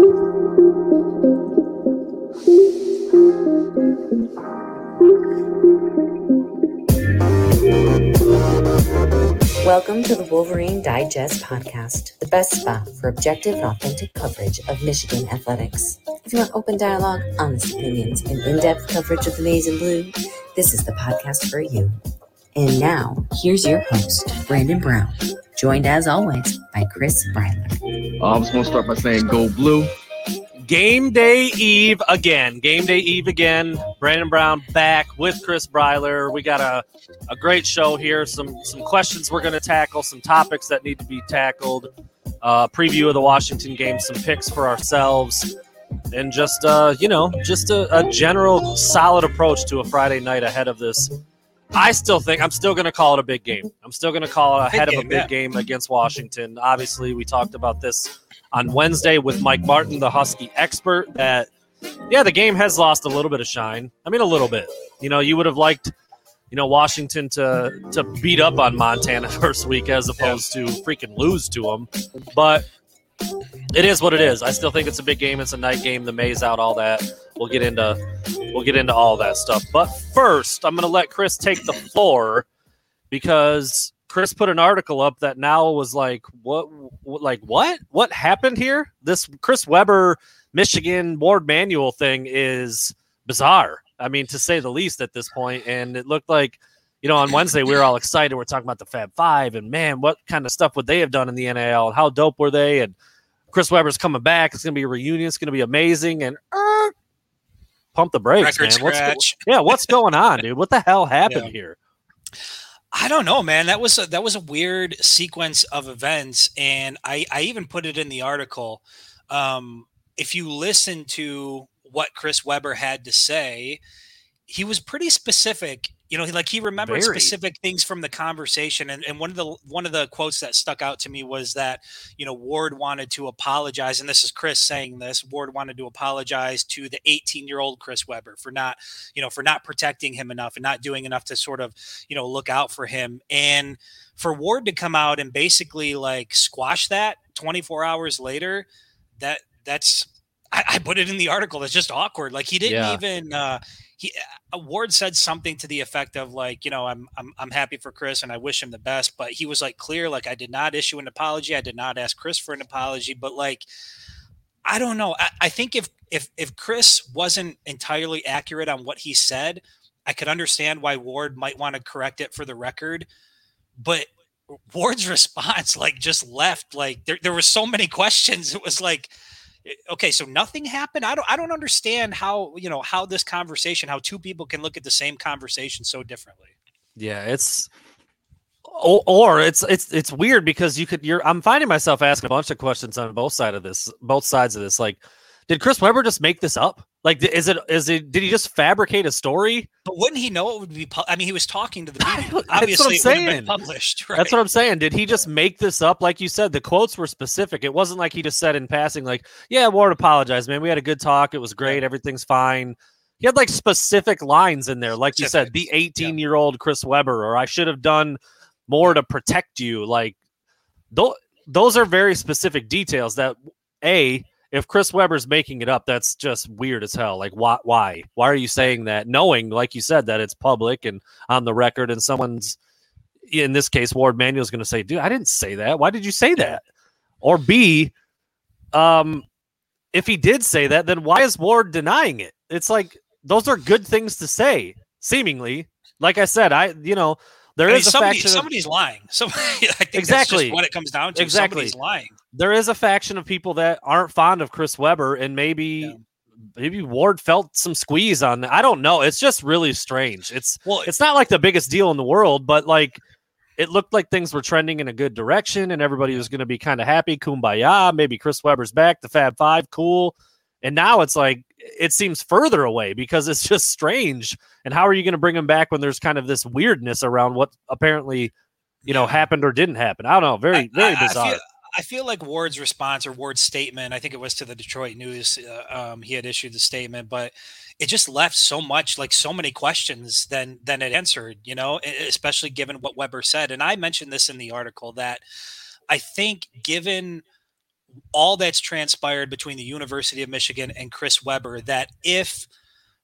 Welcome to the Wolverine Digest podcast, the best spot for objective and authentic coverage of Michigan athletics. If you want open dialogue, honest opinions, and in depth coverage of the maize and blue, this is the podcast for you. And now, here's your host, Brandon Brown, joined as always by Chris Breiler. Uh, I'm just going to start by saying go blue. Game day eve again. Game day eve again. Brandon Brown back with Chris Breiler. We got a, a great show here. Some some questions we're going to tackle. Some topics that need to be tackled. Uh, preview of the Washington game. Some picks for ourselves, and just uh, you know, just a, a general solid approach to a Friday night ahead of this. I still think I'm still going to call it a big game. I'm still going to call it ahead of a big game against Washington. Obviously, we talked about this on Wednesday with Mike Martin, the Husky expert, that yeah, the game has lost a little bit of shine. I mean, a little bit. You know, you would have liked, you know, Washington to to beat up on Montana first week as opposed yeah. to freaking lose to them. But it is what it is. I still think it's a big game. It's a night game. The maize out, all that. We'll get into we'll get into all that stuff. But first, I'm going to let Chris take the floor because Chris put an article up that now was like, what, like what, what happened here? This Chris Webber Michigan Warde Manuel thing is bizarre. I mean, to say the least at this point. And it looked like, you know, on Wednesday we were all excited. We're talking about the Fab Five, and man, what kind of stuff would they have done in the NIL? And how dope were they? And Chris Webber's coming back. It's going to be a reunion. It's going to be amazing. And uh, pump the brakes, Record man. What's, yeah, what's going on, dude? What the hell happened yeah. here? I don't know, man. That was a, that was a weird sequence of events, and I I even put it in the article. Um, if you listen to what Chris Webber had to say, he was pretty specific you know, like he remembered Very. specific things from the conversation. And, and one of the one of the quotes that stuck out to me was that, you know, Warde wanted to apologize, and this is Chris saying this. Warde wanted to apologize to the 18 year old Chris Webber for not, you know, for not protecting him enough and not doing enough to sort of, you know, look out for him. And for Warde to come out and basically like squash that 24 hours later, that that's I, I put it in the article. It's just awkward. Like he didn't yeah. even uh he Warde said something to the effect of like, you know, I'm I'm I'm happy for Chris and I wish him the best, but he was like clear, like I did not issue an apology. I did not ask Chris for an apology, but like I don't know. I, I think if if if Chris wasn't entirely accurate on what he said, I could understand why Warde might want to correct it for the record. But Warde's response like just left like there, there were so many questions. It was like Eh, okay so nothing happened? I don't i don't understand how you know how this conversation how two people can look at the same conversation so differently. Yeah it's or, it's it's it's weird because you could you're i'm finding myself asking a bunch of questions on both side of this both sides of this like did chris webber just make this up like, is it is it? Did he just fabricate a story? But wouldn't he know it would be? Pu- I mean, he was talking to the media. Obviously, That's what I'm saying. published. Right? That's what I'm saying. Did he just make this up? Like you said, the quotes were specific. It wasn't like he just said in passing, like, "Yeah, Warde apologized, man. We had a good talk. It was great. Everything's fine." He had like specific lines in there, like specific. you said, the 18 year old Chris Webber, or I should have done more to protect you. Like, th- those are very specific details that a if Chris Webber's making it up, that's just weird as hell. Like, why? Why? Why are you saying that, knowing, like you said, that it's public and on the record, and someone's, in this case, Warde Manuel is going to say, "Dude, I didn't say that. Why did you say that?" Or B, um, if he did say that, then why is Warde denying it? It's like those are good things to say, seemingly. Like I said, I you know there I mean, is a somebody, faction. Somebody's of, lying. Somebody, I think exactly what it comes down to. Exactly. Somebody's lying there is a faction of people that aren't fond of Chris Webber, and maybe yeah. maybe Warde felt some squeeze on that. I don't know. It's just really strange. It's well, it's not like the biggest deal in the world, but like it looked like things were trending in a good direction, and everybody was going to be kind of happy. Kumbaya. Maybe Chris Webber's back. The Fab Five, cool. And now it's like it seems further away because it's just strange. And how are you going to bring him back when there's kind of this weirdness around what apparently you know happened or didn't happen? I don't know. Very very I, bizarre. I feel, I feel like Warde's response or Warde's statement, I think it was to the Detroit News, uh, um, he had issued the statement, but it just left so much, like so many questions than than it answered. You know, especially given what Webber said. And I mentioned this in the article that I think, given all that's transpired between the University of Michigan and Chris Webber that if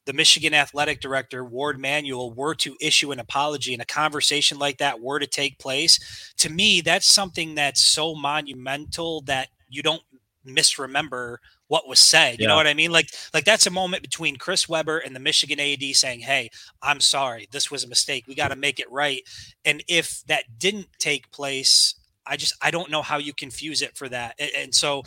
the Michigan athletic director, Warde Manuel, were to issue an apology and a conversation like that were to take place, to me, that's something that's so monumental that you don't misremember what was said. You yeah. know what I mean? Like, like that's a moment between Chris Webber and the Michigan AD saying, "Hey, I'm sorry, this was a mistake. We got to make it right." And if that didn't take place, I just I don't know how you confuse it for that. And, and so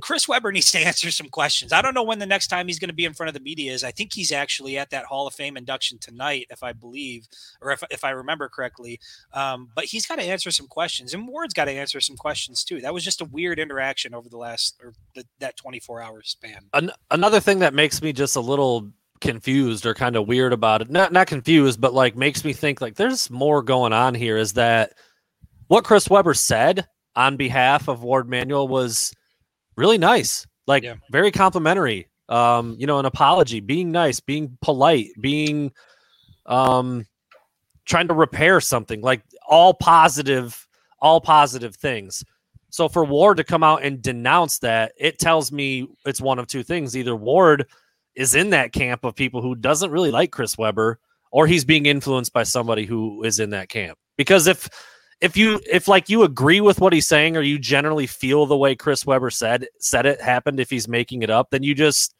Chris Webber needs to answer some questions. I don't know when the next time he's going to be in front of the media is. I think he's actually at that Hall of Fame induction tonight, if I believe, or if, if I remember correctly. Um, but he's got to answer some questions, and Warde's got to answer some questions too. That was just a weird interaction over the last or the, that 24 hour span. An- another thing that makes me just a little confused or kind of weird about it not not confused but like makes me think like there's more going on here is that what chris webber said on behalf of Warde manuel was really nice, like yeah. very complimentary. Um, you know, an apology, being nice, being polite, being um trying to repair something, like all positive, all positive things. So for Warde to come out and denounce that, it tells me it's one of two things. Either Warde is in that camp of people who doesn't really like Chris Webber, or he's being influenced by somebody who is in that camp. Because if if you if like you agree with what he's saying or you generally feel the way Chris Webber said said it happened if he's making it up, then you just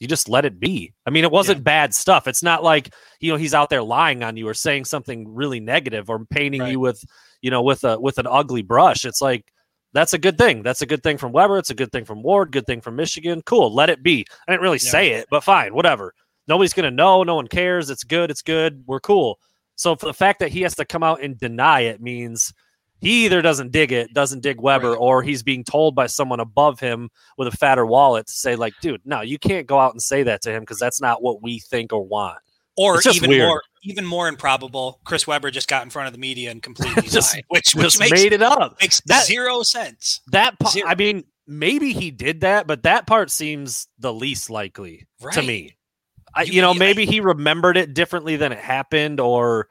you just let it be. I mean, it wasn't yeah. bad stuff. It's not like, you know, he's out there lying on you or saying something really negative or painting right. you with, you know, with a with an ugly brush. It's like that's a good thing. That's a good thing from Webber. It's a good thing from Warde. Good thing from Michigan. Cool. Let it be. I didn't really yeah. say it, but fine. Whatever. Nobody's gonna know. No one cares. It's good. It's good. We're cool. So for the fact that he has to come out and deny it means he either doesn't dig it, doesn't dig Webber, right. or he's being told by someone above him with a fatter wallet to say, like, dude, no, you can't go out and say that to him because that's not what we think or want. Or even weird. more, even more improbable, Chris Webber just got in front of the media and completely just, lied, which, which just makes, made it up. Makes that, zero sense. That part, I mean, maybe he did that, but that part seems the least likely right. to me. I, you, you know, maybe he remembered it differently than it happened, or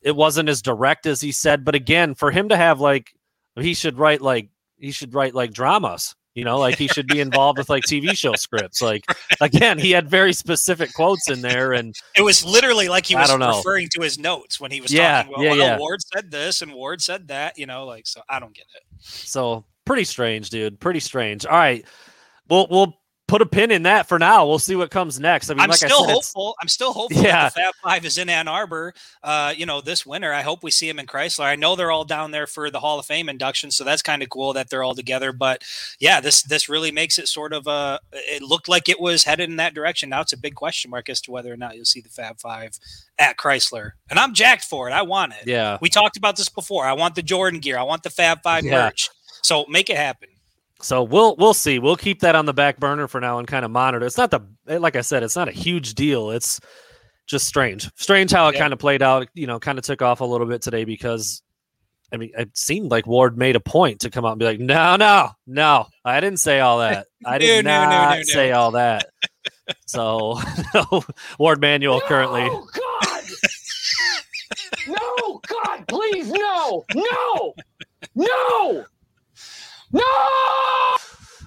it wasn't as direct as he said. But again, for him to have like, he should write like he should write like dramas. You know, like he should be involved with like TV show scripts. Like again, he had very specific quotes in there, and it was literally like he was referring to his notes when he was yeah, talking. Well, yeah, yeah. Warde said this and Warde said that. You know, like so. I don't get it. So pretty strange, dude. Pretty strange. All right, we'll we'll put a pin in that for now. We'll see what comes next. I mean, I'm like still I said, hopeful. I'm still hopeful. Yeah, the Fab Five is in Ann Arbor. Uh, you know, this winter. I hope we see him in Crisler. I know they're all down there for the Hall of Fame induction, so that's kind of cool that they're all together. But yeah, this this really makes it sort of uh It looked like it was headed in that direction. Now it's a big question mark as to whether or not you'll see the Fab Five at Crisler, and I'm jacked for it. I want it. Yeah, we talked about this before. I want the Jordan gear. I want the Fab Five yeah. merch. So make it happen. So we'll we'll see. We'll keep that on the back burner for now and kind of monitor. It's not the like I said, it's not a huge deal. It's just strange. Strange how it yeah. kind of played out. You know, kind of took off a little bit today because I mean, it seemed like Warde made a point to come out and be like, "No, no, no, I didn't say all that. I did no, not no, no, say all that." so, Warde Manuel no, currently. Oh God! no, God, please, no, no, no. No!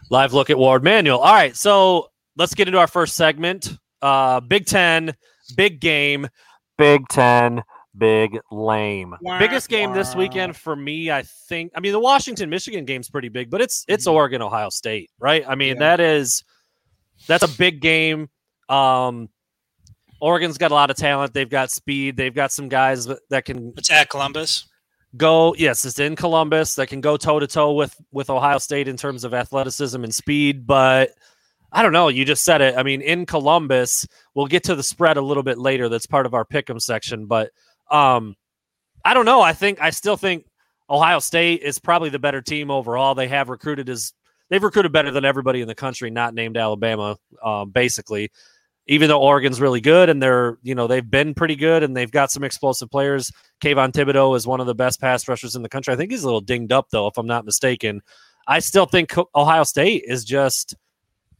Live look at Warde Manuel. All right, so let's get into our first segment. Uh, Big Ten, big game, Big Ten, big lame. Biggest game this weekend for me, I think. I mean, the Washington Michigan game's pretty big, but it's it's mm-hmm. Oregon Ohio State, right? I mean, yeah. that is that's a big game. Um, Oregon's got a lot of talent. They've got speed. They've got some guys that can. It's at Columbus go yes it's in columbus that can go toe to toe with with ohio state in terms of athleticism and speed but i don't know you just said it. I mean in columbus we'll get to the spread a little bit later. That's part of our pick'em section but um i don't know. I think i still think ohio state is probably the better team overall. They have recruited as they've recruited better than everybody in the country not named alabama um, basically even though Oregon's really good and they're, you know, they've been pretty good and they've got some explosive players. Kayvon Thibodeaux is one of the best pass rushers in the country. I think he's a little dinged up though, if I'm not mistaken. I still think Ohio State is just,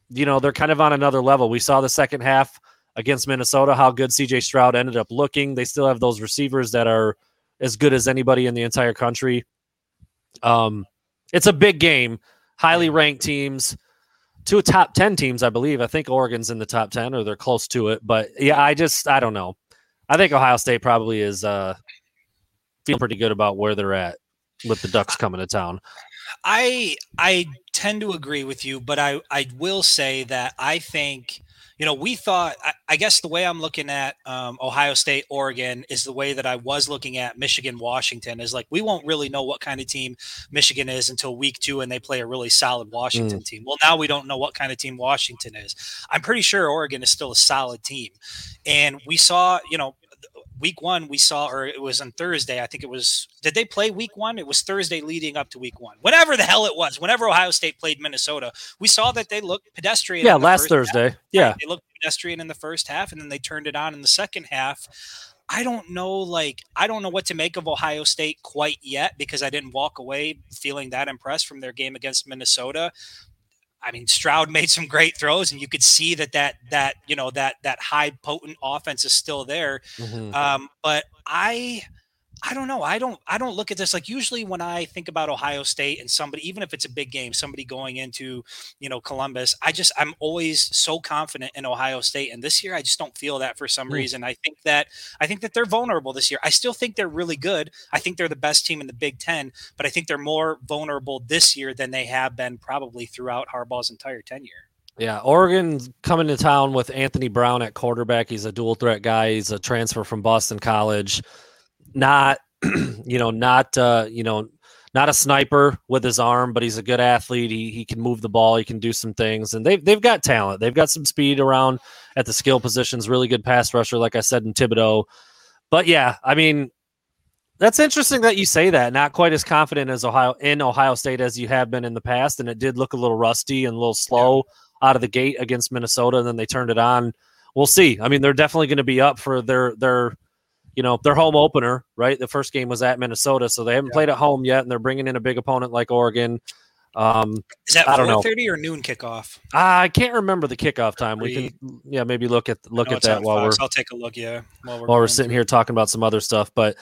you know, they're kind of on another level. We saw the second half against Minnesota how good CJ Stroud ended up looking. They still have those receivers that are as good as anybody in the entire country. Um, it's a big game. highly ranked teams, two top 10 teams, I believe. I think Oregon's in the top 10 or they're close to it. But yeah, I just, I don't know. I think Ohio State probably is uh, feeling pretty good about where they're at with the Ducks coming to town. I I tend to agree with you, but I I will say that I think you know we thought I, I guess the way I'm looking at um, Ohio State Oregon is the way that I was looking at Michigan Washington is like we won't really know what kind of team Michigan is until week two and they play a really solid Washington team. Well, now we don't know what kind of team Washington is. I'm pretty sure Oregon is still a solid team, and we saw you know week one we saw or it was on thursday i think it was did they play week one it was thursday leading up to week one whatever the hell it was whenever ohio state played minnesota we saw that they looked pedestrian Yeah, last Thursday. half. Yeah. They looked pedestrian in the first half and then they turned it on in the second half i don't know like i don't know what to make of ohio state quite yet because i didn't walk away feeling that impressed from their game against minnesota I mean, Stroud made some great throws, and you could see that that that you know that that high potent offense is still there. Mhm. Um, but I, I don't know. I don't. I don't look at this like usually when I think about Ohio State and somebody, even if it's a big game, somebody going into you know Columbus. I just I'm always so confident in Ohio State, and this year I just don't feel that for some Mm. reason. I think that I think that they're vulnerable this year. I still think they're really good. I think they're the best team in the Big Ten, but I think they're more vulnerable this year than they have been probably throughout Harbaugh's entire tenure. Yeah, Oregon's coming to town with Anthony Brown at quarterback. He's a dual threat guy. He's a transfer from Boston College. Not, you know, not uh, you know, not a sniper with his arm, but he's a good athlete. He he can move the ball. He can do some things, and they've they've got talent. They've got some speed around at the skill positions. Really good pass rusher, like I said in Thibodeaux. But yeah, I mean, that's interesting that you say that. Not quite as confident as Ohio in Ohio State as you have been in the past, and it did look a little rusty and a little slow out of the gate against Minnesota, and then they turned it on. We'll see. I mean, they're definitely going to be up for their their you know their home opener, right? The first game was at Minnesota, so they haven't Yeah. played at home yet, and they're bringing in a big opponent like Oregon. Um, Is that I don't know. four thirty or noon kickoff? I can't remember the kickoff time. We can, yeah, maybe look at look at that while Fox. we're I'll take a look. Yeah, while we're, while we're sitting here talking about some other stuff. But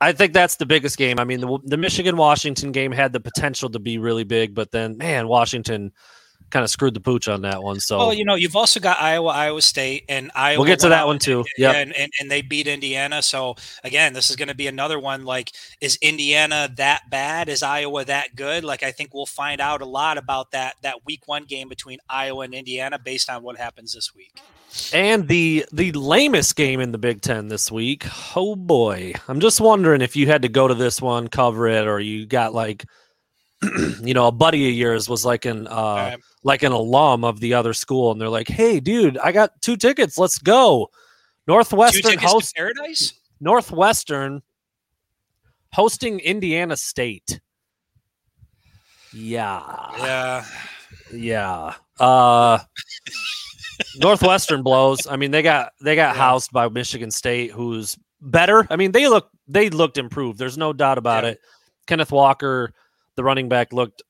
I think that's the biggest game. I mean, the, the Michigan Washington game had the potential to be really big, but then man, Washington kind of screwed the pooch on that one. So Well, you know, you've also got Iowa, Iowa State, and Iowa. we'll get to that one too. Yeah, and, and, and they beat Indiana. So again, this is going to be another one. Like, is Indiana that bad? Is Iowa that good? Like, I think we'll find out a lot about that that week one game between Iowa and Indiana based on what happens this week. And the the lamest game in the Big Ten this week. Oh boy, I'm just wondering if you had to go to this one, cover it, or you got like, you know, a buddy of yours was like an uh, right. like an alum of the other school, and they're like, "Hey, dude, I got two tickets. Let's go." Northwestern host paradise. Northwestern hosting Indiana State. Yeah. Yeah, Yeah. Uh Northwestern blows. I mean, they got they got Yeah. housed by Michigan State, who's better. I mean, they look they looked improved. There's no doubt about Yeah. it. Kenneth Walker, the running back, looked.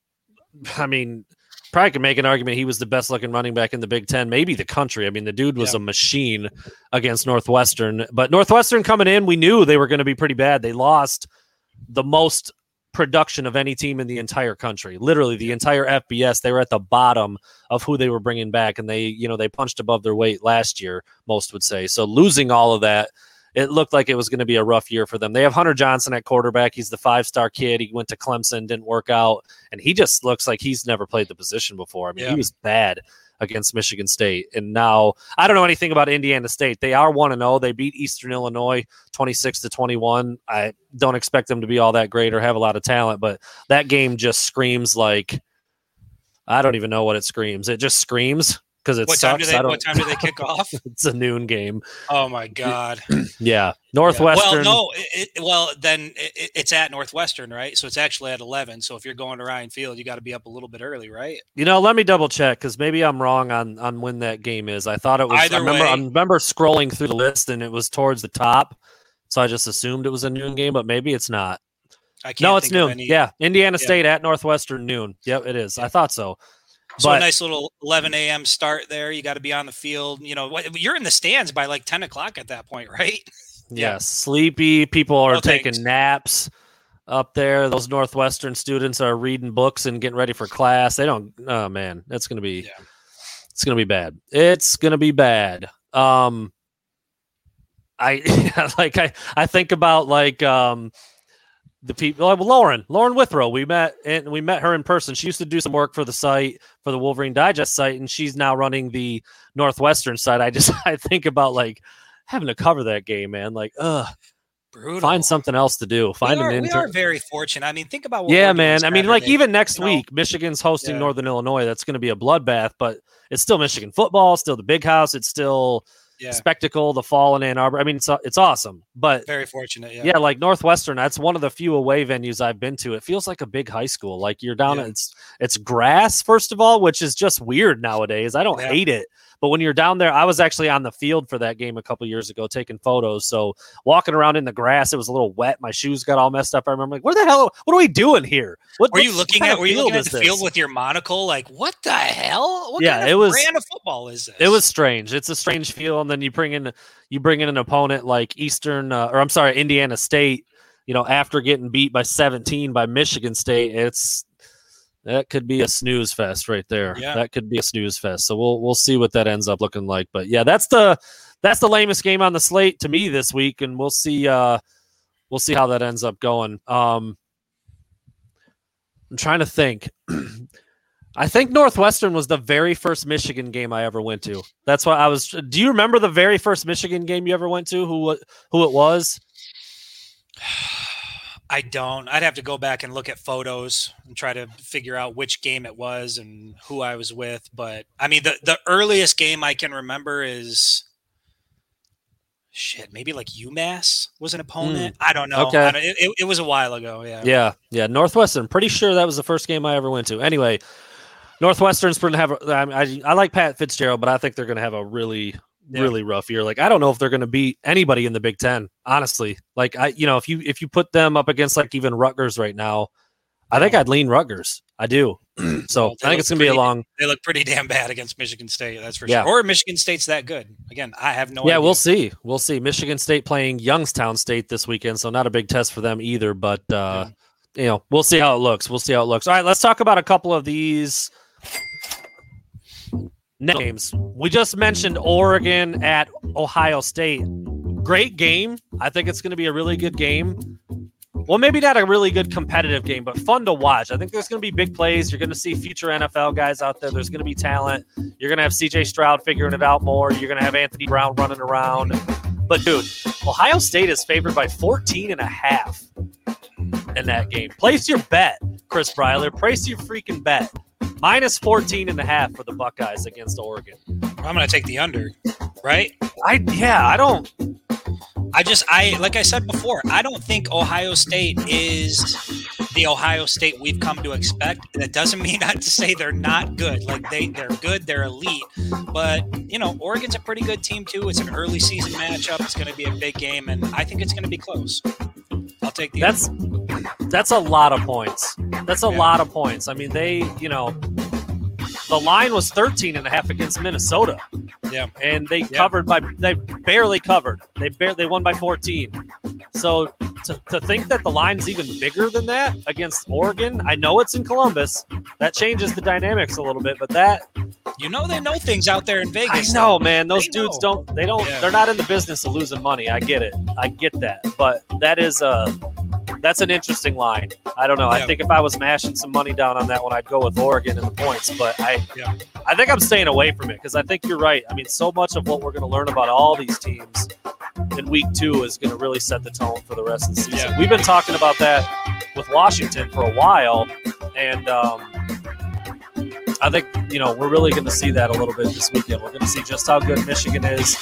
I mean, probably could make an argument he was the best looking running back in the Big Ten, maybe the country. I mean, the dude was Yeah. a machine against Northwestern. But Northwestern coming in, we knew they were going to be pretty bad. They lost the most production of any team in the entire country. Literally, the entire FBS. They were at the bottom of who they were bringing back, and they, you know, they punched above their weight last year. Most would say so. Losing all of that, it looked like it was going to be a rough year for them. They have Hunter Johnson at quarterback. He's the five star kid. He went to Clemson, didn't work out, and he just looks like he's never played the position before. I mean, Yeah. he was bad against Michigan State, and now I don't know anything about Indiana State. They are one and zero. They beat Eastern Illinois twenty six to twenty one. I don't expect them to be all that great or have a lot of talent, but that game just screams like I don't even know what it screams. It just screams because it what time sucks. they? What time do they kick off? it's a noon game. Oh my god! Yeah, Northwestern. Well, no. It, it- well, then it, it's at Northwestern, right? So it's actually at eleven. So if you're going to Ryan Field, you got to be up a little bit early, right? You know, let me double check because maybe I'm wrong on on when that game is. I thought it was. Either I remember. I remember scrolling through the list and it was towards the top, so I just assumed it was a noon game, but maybe it's not. I can't No, it's noon. any- Yeah, Indiana Yeah. State at Northwestern noon. Yep, it is. I thought so. So But- a nice little 11 a.m. start there. You got to be on the field. You know, you're in the stands by like 10 o'clock at that point, right? Yes, sleepy. People are No taking thanks. naps. up there. Those Northwestern students are reading books and getting ready for class. They don't. Oh man, that's gonna be. Yeah. It's gonna be bad. It's gonna be bad. Um, I like I I think about like um the people oh, like Lauren Lauren Withrow. We met and we met her in person. She used to do some work for the site for the Wolverine Digest site, and she's now running the Northwestern site. I just I think about like having to cover that game, man. Like, ugh, Brutal. find something else to do. Find we are, an we intern. are very fortunate. I mean, think about what Yeah, man. I mean, like even next you know? week, Michigan's hosting Yeah. Northern Illinois. That's going to be a bloodbath, but it's still Michigan football. Still the big house. It's still Yeah, spectacle. The fall in Ann Arbor. I mean, it's it's awesome. But very fortunate. Yeah. yeah. like Northwestern, that's one of the few away venues I've been to. It feels like a big high school. Like you're down. Yeah. It's it's grass first of all, which is just weird nowadays. I don't hate it. But when you're down there, I was actually on the field for that game a couple years ago taking photos. So walking around in the grass, it was a little wet. My shoes got all messed up. I remember like, where the hell? What are we doing here? What Were you looking at? Were you looking at the is field with your monocle? Like, what the hell? What Yeah, kind it was- brand of football is this? It was strange. It's a strange feel, and then you bring in you bring in an opponent like Eastern, uh, or I'm sorry, Indiana State. You know, after getting beat by 17 by Michigan State, it's that could be a snooze fest right there. Yeah. That could be a snooze fest. So we'll we'll see what that ends up looking like. But yeah, that's the that's the lamest game on the slate to me this week, and we'll see. uh We'll see how that ends up going. Um I'm trying to think. I think Northwestern was the very first Michigan game I ever went to. That's why I was. Do you remember the very first Michigan game you ever went to? Who who it was? I don't. I'd have to go back and look at photos and try to figure out which game it was and who I was with. But I mean, the the earliest game I can remember is shit. Maybe like UMass was an opponent. I don't know. Hmm. Okay. I don't- it, it, was a while ago. Yeah. Yeah, yeah. Northwestern. Pretty sure that was the first game I ever went to. Anyway, Northwestern's going to have. I I like Pat Fitzgerald, but I think they're going to have a really Yeah. really rough year. Like I don't know if they're going to beat anybody in the Big Ten. Honestly, like I you know if you if you put them up against like even Rutgers right now, I think I'd lean Rutgers. I do. so Well, I think it's going to be a long. They look pretty damn bad against Michigan State. That's for Yeah. sure. Or Michigan State's that good. Again, I have no. yeah, idea. we'll see. We'll see. Michigan State playing Youngstown State this weekend, so not a big test for them either. But uh, you know, we'll see how it looks. We'll see how it looks. All right, let's talk about a couple of these games. We just mentioned Oregon at Ohio State. Great game. I think it's going to be a really good game. Well, maybe not a really good competitive game, but fun to watch. I think there's going to be big plays. You're going to see future NFL guys out there. There's going to be talent. You're going to have CJ Stroud figuring it out more. You're going to have Anthony Brown running around. But, dude, Ohio State is favored by 14 and a half in that game. Place your bet, Chris Breiler. Place your freaking bet. Minus 14 and a half for the Buckeyes against Oregon. I'm going to take the under. Right. I yeah, I don't I just I like I said before, I don't think Ohio State is the Ohio State we've come to expect. That doesn't mean not to say they're not good. Like they they're good, they're elite. But you know, Oregon's a pretty good team too. It's an early season matchup. It's going to be a big game, and I think it's going to be close. I'll take the. That's that's a lot of points. That's a Yeah. lot of points. I mean, they, you know, the line was 13 and a half against Minnesota. Yeah. And they Yeah. covered by they barely covered. They barely they won by 14. So to, to think that the line's even bigger than that against Oregon, I know it's in Columbus. That changes the dynamics a little bit, but that you know they know things out there in Vegas. I know, man. Those They dudes know. don't. They don't. Yeah. They're not in the business of losing money. I get it. I get that. But that is a. That's an interesting line. I don't know. I think if I was mashing some money down on that one, I'd go with Oregon in the points. But I, Yeah. I think I'm staying away from it because I think you're right. I mean, so much of what we're going to learn about all these teams in week two is going to really set the tone for the rest of the season. Yeah. We've been talking about that with Washington for a while, and um, I think you know we're really going to see that a little bit this weekend. We're going to see just how good Michigan is,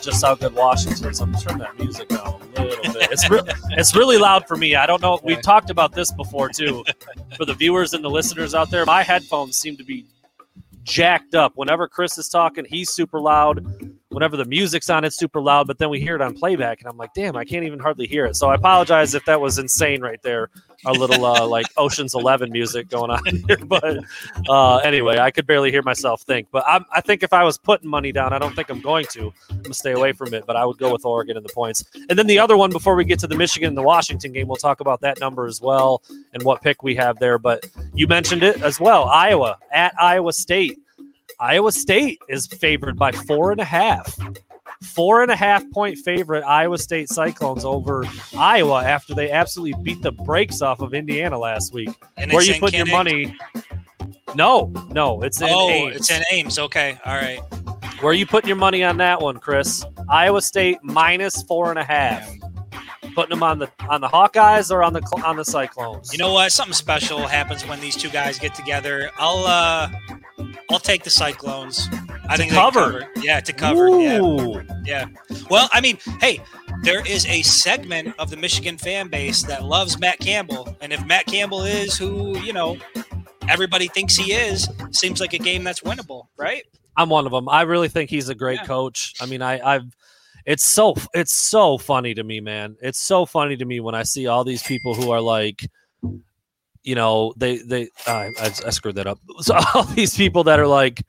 just how good Washington is. I'm gonna turn that music down a little bit. It's re- it's really loud for me. I don't know. We've talked about this before too. For the viewers and the listeners out there, my headphones seem to be jacked up. Whenever Chris is talking, he's super loud. Whenever the music's on, it's super loud, but then we hear it on playback, and I'm like, damn, I can't even hardly hear it. So I apologize if that was insane right there, a little uh, like Ocean's Eleven music going on here. But uh, anyway, I could barely hear myself think. But I'm, I think if I was putting money down, I don't think I'm going to. I'm gonna stay away from it, but I would go with Oregon in the points. And then the other one before we get to the Michigan and the Washington game, we'll talk about that number as well and what pick we have there. But you mentioned it as well. Iowa at Iowa State. Iowa State is favored by four and a half. Four and a half point favorite Iowa State Cyclones over Iowa after they absolutely beat the brakes off of Indiana last week. And Where you put your money? No, no, it's in oh, Ames. it's in Ames. Okay, all right. Where are you putting your money on that one, Chris? Iowa State minus four and a half. Putting them on the on the Hawkeyes or on the Cl- on the Cyclones? You know what? Something special happens when these two guys get together. I'll uh I'll take the Cyclones. I think they cover. Yeah, to cover. Yeah. Ooh. Yeah. Well, I mean, hey, there is a segment of the Michigan fan base that loves Matt Campbell. And if Matt Campbell is who, you know, everybody thinks he is, seems like a game that's winnable, right? I'm one of them. I really think he's a great Yeah. coach. I mean, I, I've. It's so it's so funny to me, man. It's so funny to me when I see all these people who are like, you know, they they uh, I, I screwed that up. So all these people that are like,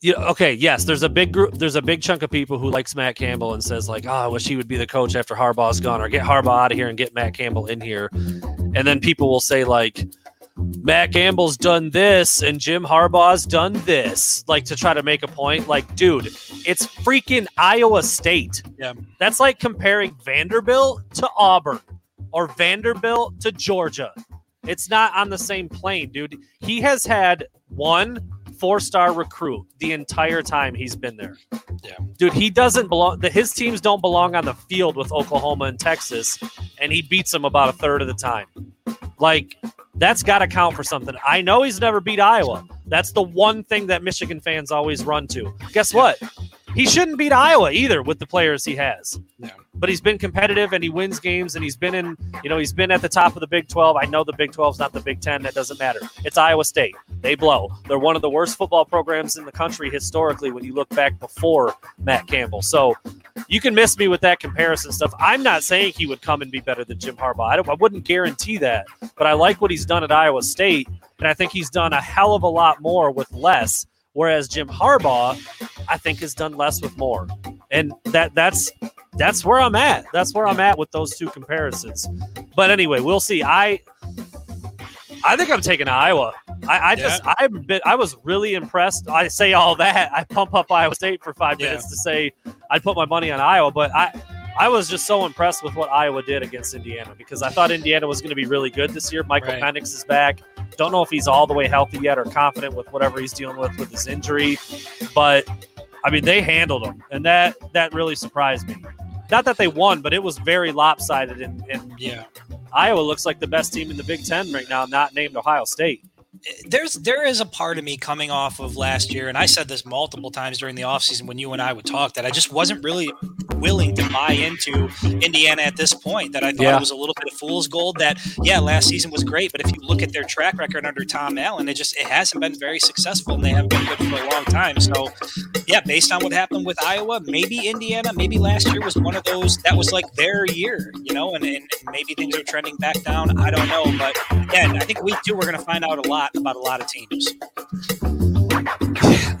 you know, okay, yes, there's a big group, there's a big chunk of people who likes Matt Campbell and says like, oh, I wish he would be the coach after Harbaugh's gone, or get Harbaugh out of here and get Matt Campbell in here, and then people will say like, Matt Campbell's done this and Jim Harbaugh's done this, like to try to make a point. Like, dude, it's freaking Iowa State. Yeah. That's like comparing Vanderbilt to Auburn or Vanderbilt to Georgia. It's not on the same plane, dude. He has had one four star recruit the entire time he's been there. Yeah. Dude, he doesn't belong. The, his teams don't belong on the field with Oklahoma and Texas, and he beats them about a third of the time. Like, that's got to count for something. I know he's never beat Iowa. That's the one thing that Michigan fans always run to. Guess what? He shouldn't beat Iowa either with the players he has. Yeah. But he's been competitive and he wins games and he's been in, you know, he's been at the top of the Big 12. I know the Big 12 is not the Big 10. That doesn't matter. It's Iowa State. They blow. They're one of the worst football programs in the country historically when you look back before Matt Campbell. So you can miss me with that comparison stuff. I'm not saying he would come and be better than Jim Harbaugh. I, I wouldn't guarantee that. But I like what he's done at Iowa State. And I think he's done a hell of a lot more with less. Whereas Jim Harbaugh, I think, has done less with more. And that that's that's where I'm at. That's where I'm at with those two comparisons. But anyway, we'll see. I I think I'm taking Iowa. I, I just I'm bit, I was really impressed. I say all that. I pump up Iowa State for five Yeah. minutes to say I'd put my money on Iowa, but I I was just so impressed with what Iowa did against Indiana because I thought Indiana was going to be really good this year. Michael Right. Penix is back. Don't know if he's all the way healthy yet or confident with whatever he's dealing with with his injury, but I mean they handled him, and that that really surprised me. Not that they won, but it was very lopsided, and, and Yeah. Iowa looks like the best team in the Big Ten right now, not named Ohio State. There's there is a part of me coming off of last year and i said this multiple times during the offseason when you and i would talk that i just wasn't really willing to buy into indiana at this point that i thought Yeah. it was a little bit of fool's gold that yeah last season was great but if you look at their track record under tom allen it just it hasn't been very successful and they haven't been good for a long time so yeah based on what happened with iowa maybe indiana maybe last year was one of those that was like their year you know and, and maybe things are trending back down i don't know but again i think week two we're going to find out a lot about a lot of teams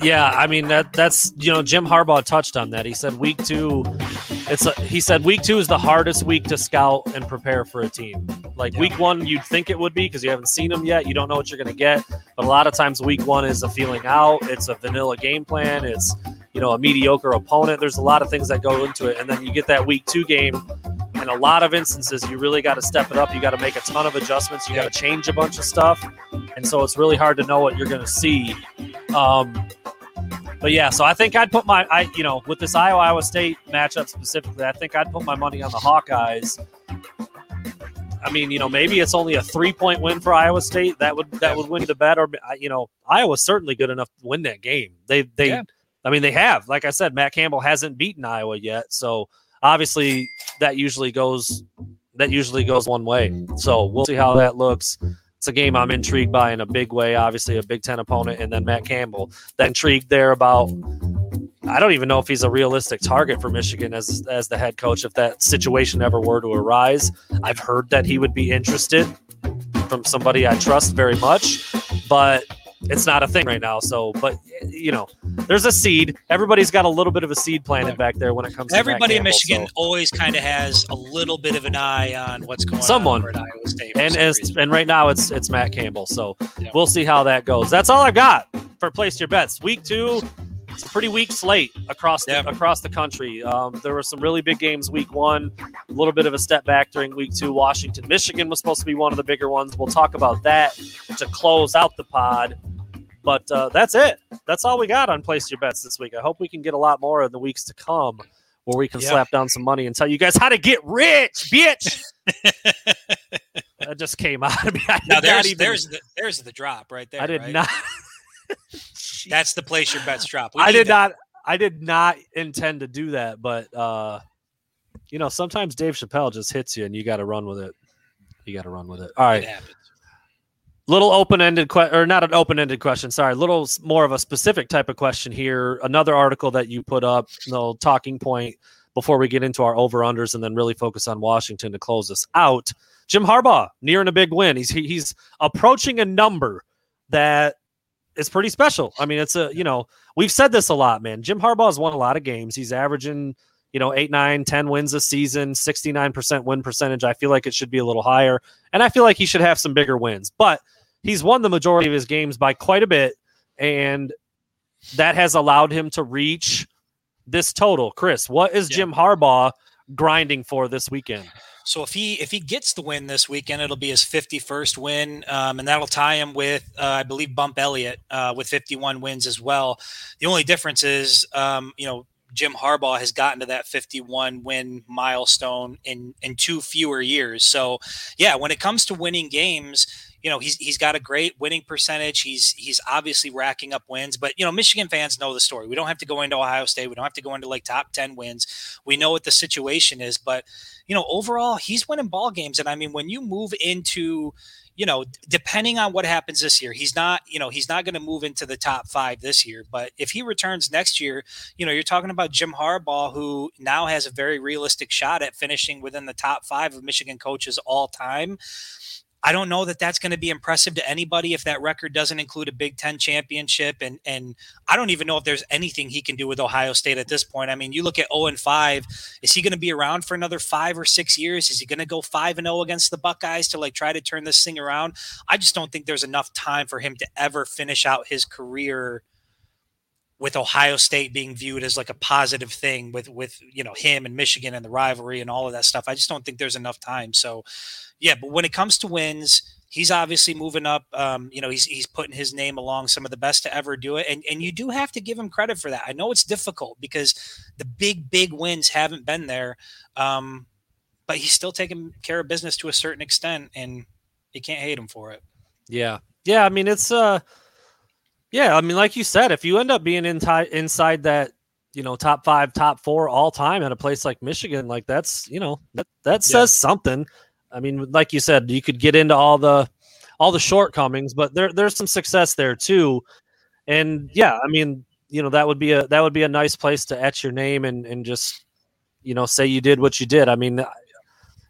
Yeah, I mean that that's you know Jim Harbaugh touched on that. He said week two, it's a, he said week two is the hardest week to scout and prepare for a team. Like Yeah. week one, you'd think it would be because you haven't seen them yet. You don't know what you're going to get. But a lot of times, week one is a feeling out. It's a vanilla game plan. It's you know a mediocre opponent. There's a lot of things that go into it, and then you get that week two game. In a lot of instances, you really got to step it up. You got to make a ton of adjustments. You got to change a bunch of stuff, and so it's really hard to know what you're going to see. Um, but yeah, so I think I'd put my, I you know, with this Iowa Iowa State matchup specifically, I think I'd put my money on the Hawkeyes. I mean, you know, maybe it's only a three point win for Iowa State. That would that would win the bet, or you know, Iowa's certainly good enough to win that game. They they, Yeah. I mean, they have. Like I said, Matt Campbell hasn't beaten Iowa yet, so obviously that usually goes that usually goes one way. So we'll see how that looks. It's a game I'm intrigued by in a big way. Obviously, a Big Ten opponent, and then Matt Campbell. That intrigued there about I don't even know if he's a realistic target for Michigan as as the head coach if that situation ever were to arise. I've heard that he would be interested from somebody I trust very much, but it's not a thing right now. So, but you know, there's a seed. Everybody's got a little bit of a seed planted back there when it comes. to Everybody in Michigan so- always kind of has a little bit of an eye on what's going Someone. on at Iowa State. and some as and right now it's it's Matt Campbell. So Yeah. we'll see how that goes. That's all I've got for place your bets. Week two, it's a pretty weak slate across the, Yeah. across the country. Um, there were some really big games week one, a little bit of a step back during week two. Washington, Michigan was supposed to be one of the bigger ones. We'll talk about that to close out the pod. But uh, that's it. That's all we got on place your bets this week. I hope we can get a lot more in the weeks to come. Where we can Yeah. slap down some money and tell you guys how to get rich, bitch. that just came out of me. I now there's even- there's the there's the drop right there. I did right? not. That's the place your bets drop. We I did that. not. I did not intend to do that, but uh, you know, sometimes Dave Chappelle just hits you, and you got to run with it. You got to run with it. All right, It little open-ended question, or not an open-ended question. Sorry, little more of a specific type of question here. Another article that you put up, no talking point before we get into our over/unders, and then really focus on Washington to close us out. Jim Harbaugh nearing a big win. He's he, he's approaching a number that is pretty special. I mean, it's a you know we've said this a lot, man. Jim Harbaugh has won a lot of games. He's averaging you know eight, nine, ten wins a season, sixty nine percent win percentage. I feel like it should be a little higher, and I feel like he should have some bigger wins. But he's won the majority of his games by quite a bit, and that has allowed him to reach this total. Chris, what is Yeah. Jim Harbaugh grinding for this weekend? So if he if he gets the win this weekend, it'll be his 51st win, um, and that'll tie him with uh, I believe Bump Elliott uh, with 51 wins as well. The only difference is, um, you know, Jim Harbaugh has gotten to that 51 win milestone in in two fewer years. So yeah, when it comes to winning games, you know he's he's got a great winning percentage. He's he's obviously racking up wins, but you know Michigan fans know the story. We don't have to go into Ohio State. We don't have to go into like top 10 wins. We know what the situation is, but you know, overall, he's winning ball games. And I mean, when you move into, you know, depending on what happens this year, he's not, you know, he's not going to move into the top five this year. But if he returns next year, you know, you're talking about Jim Harbaugh, who now has a very realistic shot at finishing within the top five of Michigan coaches all time. I don't know that that's going to be impressive to anybody if that record doesn't include a Big Ten championship, and and I don't even know if there's anything he can do with Ohio State at this point. I mean, you look at 0 and 5. Is he going to be around for another five or six years? Is he going to go 5 and 0 against the Buckeyes to like try to turn this thing around? I just don't think there's enough time for him to ever finish out his career with Ohio State being viewed as like a positive thing with with you know him and Michigan and the rivalry and all of that stuff. I just don't think there's enough time. So yeah, but when it comes to wins, he's obviously moving up. Um, you know, he's he's putting his name along some of the best to ever do it, and and you do have to give him credit for that. I know it's difficult because the big big wins haven't been there, um, but he's still taking care of business to a certain extent, and you can't hate him for it. Yeah. Yeah. I mean, it's, uh, yeah. I mean, like you said, if you end up being in inside that, you know, top five, top four all time at a place like Michigan, like that's, you know, that, that says Yeah. something. I mean, like you said, you could get into all the, all the shortcomings, but there, there's some success there too. And yeah, I mean, you know, that would be a, that would be a nice place to etch your name and, and just, you know, say you did what you did. I mean, uh,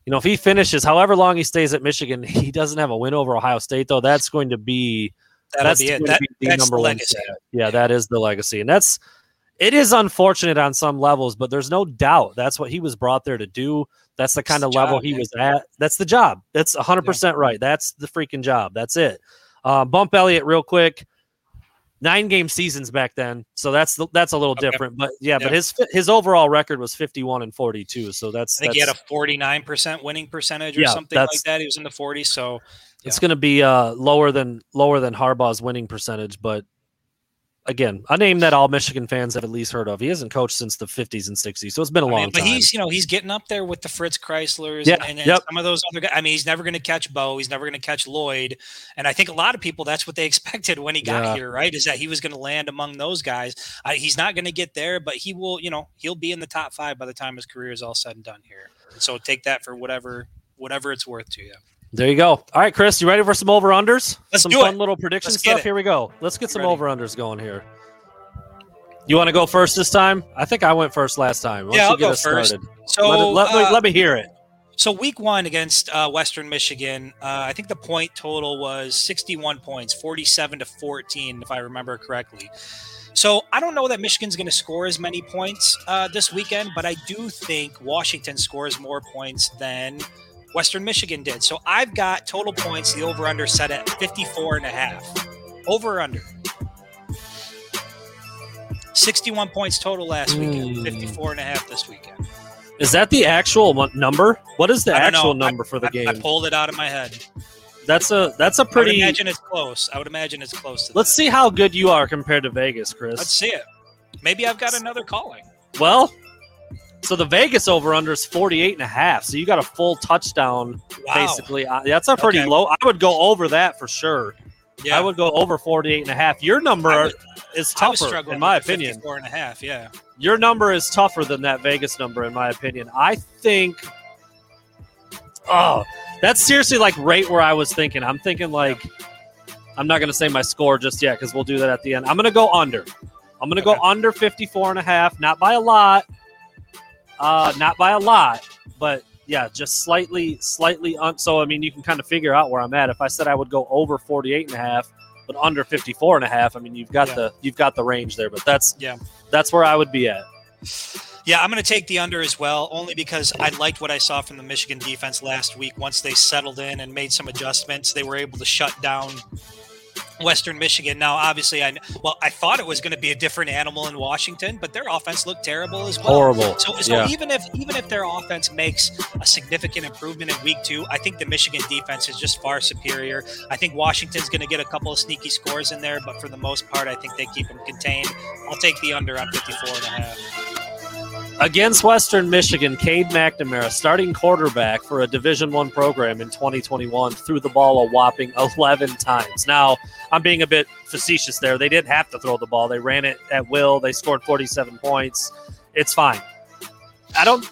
you know, if he finishes however long he stays at Michigan, he doesn't have a win over Ohio State, though. That's going to be that's be it. That, be the that's number the one. Yeah, that is the legacy, and that's it is unfortunate on some levels, but there's no doubt that's what he was brought there to do. That's the kind the of level job, he man. was at. That's the job. That's 100 percent right. That's the freaking job. That's it. Uh, Bump Elliott, real quick. Nine game seasons back then, so that's the, that's a little Okay. different. But yeah, but his his overall record was 51 and 42. So that's I think he had a 49% winning percentage or Yeah, something like that. He was in the 40s. So It's going to be uh, lower than lower than Harbaugh's winning percentage, but again, a name that all Michigan fans have at least heard of. He hasn't coached since the 50s and 60s, so it's been a I long mean, but time. he's you know he's getting up there with the Fritz Crislers Yeah, and, and, and yep. some of those other guys. I mean, he's never going to catch Bo. He's never going to catch Lloyd. And I think a lot of people that's what they expected when he got Yeah. here, right? Is that he was going to land among those guys. I, he's not going to get there, but he will. You know, he'll be in the top five by the time his career is all said and done here. So take that for whatever whatever it's worth to you. There you go. All right, Chris, you ready for some over unders? Let's some do fun it. little prediction Let's stuff. Here we go. Let's get some over unders going here. You want to go first this time? I think I went first last time. Why Yeah, I'll get go us first. started? So let, it- let, me- uh, let me hear it. So week one against uh, Western Michigan, uh, I think the point total was 61 points, 47 to 14, if I remember correctly. So I don't know that Michigan's going to score as many points uh, this weekend, but I do think Washington scores more points than Western Michigan did. So I've got total points, the over under set at 54 and a half. Over under. 61 points total last weekend, Hmm. 54 and a half this weekend. Is that the actual number? What is the I don't know. actual number for the I, game? I pulled it out of my head. that's a that's a I would pretty. imagine it's close. I would imagine it's close to. Let's see how good you are compared to Vegas. Chris. Let's see it. Maybe I've got another calling. Well, so the Vegas over under is 48 and a half. So you got a full touchdown Wow. basically. Uh, That's a pretty Okay. low. I would go over that for sure. Yeah. I would go over 48 and a half. Your number would- is tougher in my opinion. 54 and a half. Yeah. Your number is tougher than that Vegas number in my opinion. I think Oh, that's seriously like right where I was thinking. I'm thinking like I'm not going to say my score just yet cuz we'll do that at the end. I'm going to go under. I'm going to Okay. go under 54 and a half, not by a lot. Uh not by a lot, but yeah, just slightly slightly un- so I mean you can kind of figure out where I'm at. If I said I would go over 48 and a half but under 54 and a half, I mean you've got Yeah. the you've got the range there, but that's Yeah. that's where I would be at. Yeah, I'm going to take the under as well, only because I liked what I saw from the Michigan defense last week. Once they settled in and made some adjustments, they were able to shut down Western Michigan. Now, obviously, I well, I thought it was going to be a different animal in Washington, but their offense looked terrible as well. Horrible. So, so Yeah. even if even if their offense makes a significant improvement in week two, I think the Michigan defense is just far superior. I think Washington's going to get a couple of sneaky scores in there, but for the most part, I think they keep them contained. I'll take the under on 54 and a half. Against Western Michigan, Cade McNamara, starting quarterback for a Division One program in 2021, threw the ball a whopping 11 times. Now, I'm being a bit facetious there. They didn't have to throw the ball; they ran it at will. They scored 47 points. It's fine. I don't.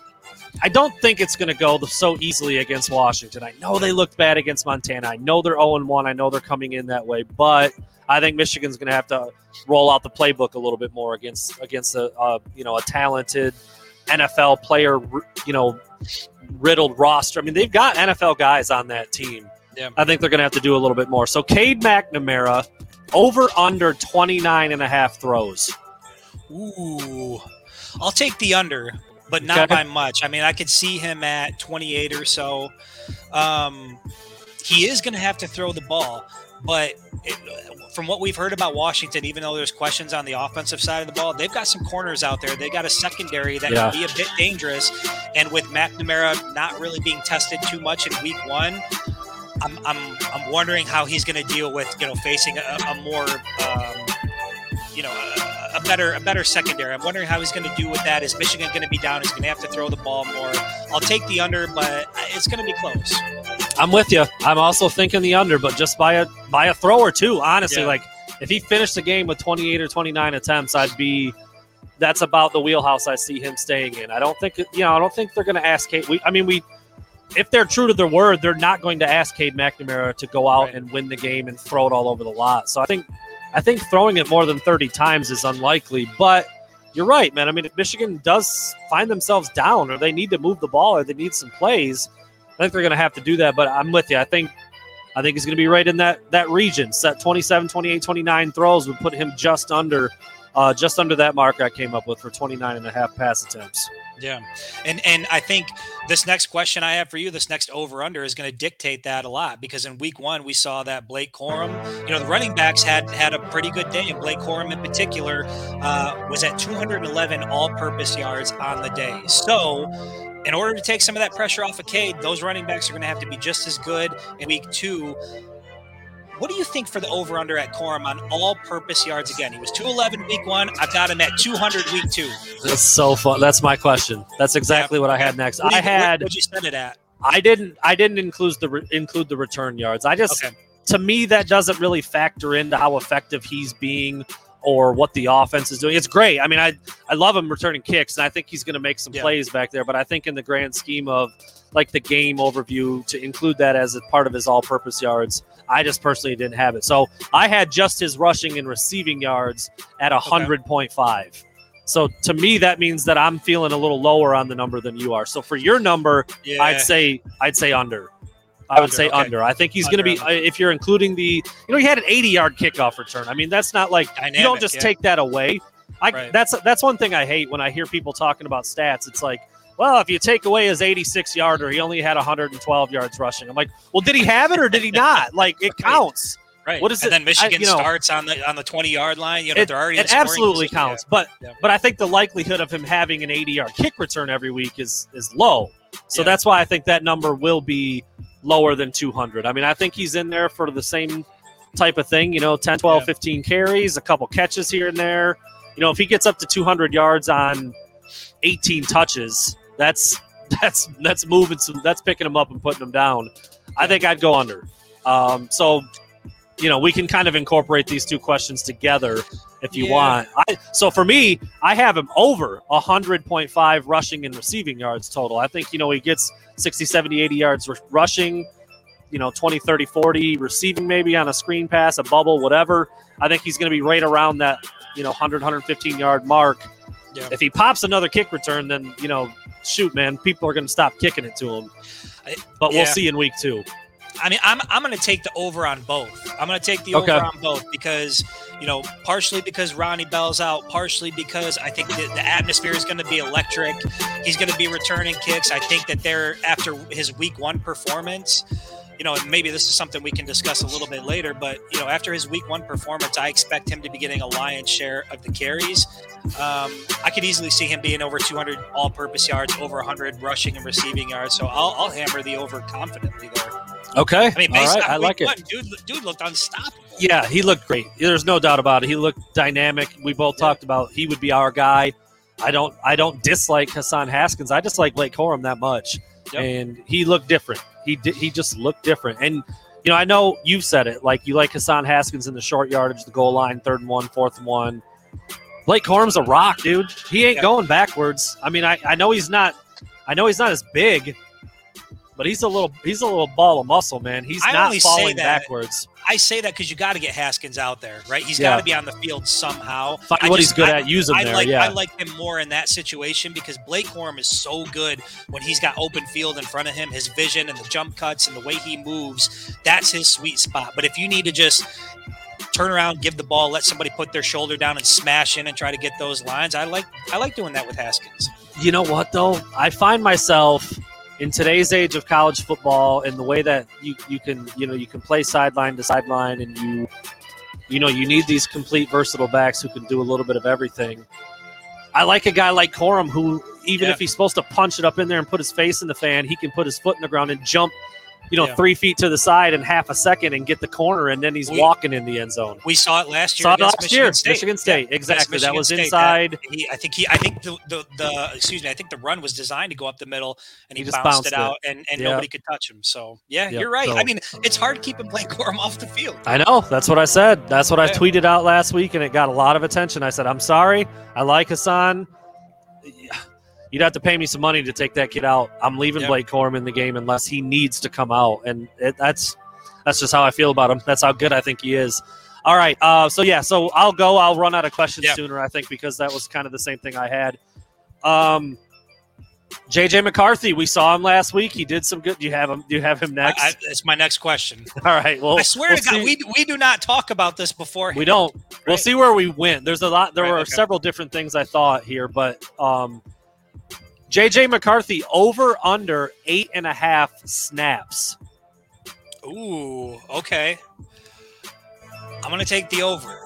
I don't think it's going to go so easily against Washington. I know they looked bad against Montana. I know they're 0 1. I know they're coming in that way, but I think Michigan's going to have to roll out the playbook a little bit more against against a uh, you know a talented NFL player you know riddled roster. I mean, they've got NFL guys on that team. Yeah. I think they're going to have to do a little bit more. So Cade McNamara over under 29 and a half throws. Ooh, I'll take the under, but not Okay. by much. I mean, I could see him at 28 or so. Um, he is going to have to throw the ball, but it, from what we've heard about Washington, even though there's questions on the offensive side of the ball, they've got some corners out there. They got a secondary that Yeah. can be a bit dangerous. And with McNamara not really being tested too much in week one, I'm, I'm, I'm wondering how he's going to deal with you know facing a, a more um, you know a, a better a better secondary. I'm wondering how he's going to do with that. Is Michigan going to be down? He's going to have to throw the ball more. I'll take the under, but it's going to be close. I'm with you. I'm also thinking the under, but just by a by a throw or two. Honestly, Yeah. like if he finished the game with 28 or 29 attempts, I'd be. That's about the wheelhouse I see him staying in. I don't think you know. I don't think they're going to ask Cade. We, I mean, we. If they're true to their word, they're not going to ask Cade McNamara to go out Right. and win the game and throw it all over the lot. So I think, I think throwing it more than 30 times is unlikely. But you're right, man. I mean, if Michigan does find themselves down, or they need to move the ball, or they need some plays, I think they're going to have to do that. But I'm with you. I think I think he's going to be right in that that region. Set 27, 28, 29 throws would put him just under uh, just under that mark I came up with for 29 and a half pass attempts. Yeah, and and I think this next question I have for you, this next over under, is going to dictate that a lot because in week one we saw that Blake Corum, you know, the running backs had had a pretty good day, and Blake Corum in particular uh, was at 211 all-purpose yards on the day. So. In order to take some of that pressure off of Cade, those running backs are going to have to be just as good in week two. What do you think for the over under at Corum on all purpose yards again? He was 211 week one. I've got him at 200 week two. That's so fun. That's my question. That's exactly what I had next. What do I had What'd you set it at? I didn't I didn't include the re- include the return yards. I just Okay. to me that doesn't really factor into how effective he's being or what the offense is doing. It's great. I mean, I I love him returning kicks, and I think he's going to make some Yeah. plays back there. But I think in the grand scheme of like the game overview to include that as a part of his all-purpose yards, I just personally didn't have it. So I had just his rushing and receiving yards at 100.5. So to me, that means that I'm feeling a little lower on the number than you are. So for your number, Yeah. I'd say I'd say under. I would Under, say okay. under. I think he's going to be Under, if you're including the you know he had an 80 yard kickoff return. I mean that's not like you don't just yeah. take that away. I Right. that's that's one thing I hate when I hear people talking about stats. It's like, well, if you take away his 86 yarder, he only had 112 yards rushing. I'm like, well, did he have it or did he not? Like it counts. right. what is and it- then Michigan I- you know- starts on the on the 20 yard line. You know, It, they're already it absolutely position. counts. But Yeah. but I think the likelihood of him having an 80 yard kick return every week is is low. So Yeah. that's why I think that number will be lower than 200. I mean, I think he's in there for the same type of thing, you know, 10, 12, Yeah. 15 carries, a couple catches here and there. You know, if he gets up to 200 yards on 18 touches, that's that's that's moving some that's picking them up and putting them down. I think I'd go under. Um, so you know, we can kind of incorporate these two questions together if you Yeah. want. I, so for me, I have him over 100.5 rushing and receiving yards total. I think, you know, he gets 60, 70, 80 yards rushing, you know, 20, 30, 40 receiving maybe on a screen pass, a bubble, whatever. I think he's going to be right around that, you know, 100, 115 yard mark. Yeah. If he pops another kick return, then, you know, shoot, man, people are going to stop kicking it to him. But we'll see in week two. I mean, I'm I'm going to take the over on both. I'm going to take the Okay. over on both because you know, partially because Ronnie Bell's out, partially because I think that the atmosphere is going to be electric. He's going to be returning kicks. I think that they're after his week one performance. You know, maybe this is something we can discuss a little bit later, but you know, after his week one performance, I expect him to be getting a lion's share of the carries. Um, I could easily see him being over 200 all-purpose yards, over 100 rushing and receiving yards. So I'll, I'll hammer the over confidently there. Okay. I mean, All right. I like it. dude, dude looked unstoppable. Yeah, he looked great. There's no doubt about it. He looked dynamic. We both Yeah. talked about he would be our guy. I don't I don't dislike Hassan Haskins. I dislike Blake Corum that much. Yep. And he looked different. He did he just looked different. And you know, I know you've said it. Like you like Hassan Haskins in the short yardage, the goal line, third and one, fourth and one. Blake Corum's a rock, dude. He ain't Yeah. going backwards. I mean, I, I know he's not I know he's not as big, but he's a little he's a little ball of muscle, man. He's I not falling backwards. I say that because you got to get Haskins out there, right? He's Yeah. got to be on the field somehow. Find I what just- he's good I- at, use him I there. like yeah. I like him more in that situation because Blake Corum is so good when he's got open field in front of him. His vision and the jump cuts and the way he moves, that's his sweet spot. But if you need to just turn around, give the ball, let somebody put their shoulder down and smash in and try to get those lines, I like I like doing that with Haskins. you know what though i find myself in today's age of college football and the way that you, you can you know you can play sideline to sideline and you you know you need these complete versatile backs who can do a little bit of everything i like a guy like Corum who even Yeah. if he's supposed to punch it up in there and put his face in the fan he can put his foot in the ground and jump you know Yeah. three feet to the side in half a second and get the corner and then he's We- walking in the end zone We saw it last year. Saw it last Michigan year, State. Michigan State, Yeah, exactly. against That was State. inside. he, I think he, I think the, the, the, excuse me, I think the run was designed to go up the middle, and he, He bounced, bounced it it. out, and, and Yeah. nobody could touch him. So yeah, you're right. so- I mean, it's hard keeping Blake Corum off the field. I know. That's what I said. That's what I tweeted out last week, and it got a lot of attention. I said, I'm sorry. I like Hassan. You'd have to pay me some money to take that kid out. I'm leaving Yeah. Blake Corum in the game unless he needs to come out. And it, that's that's just how I feel about him. That's how good I think he is. All right. Uh, so, yeah, so I'll go. I'll run out of questions Yeah. sooner, I think, because that was kind of the same thing I had. Um, JJ McCarthy, we saw him last week. He did some good. Do you have him? Do you have him next? I, it's my next question. All right. Well, I swear we'll to God, see. we, we do not talk about this before. We don't. We'll see where we went. There's a lot. There Right, were okay. several different things I thought here, but um, JJ McCarthy over under eight and a half snaps. Ooh, okay. I'm gonna take the over.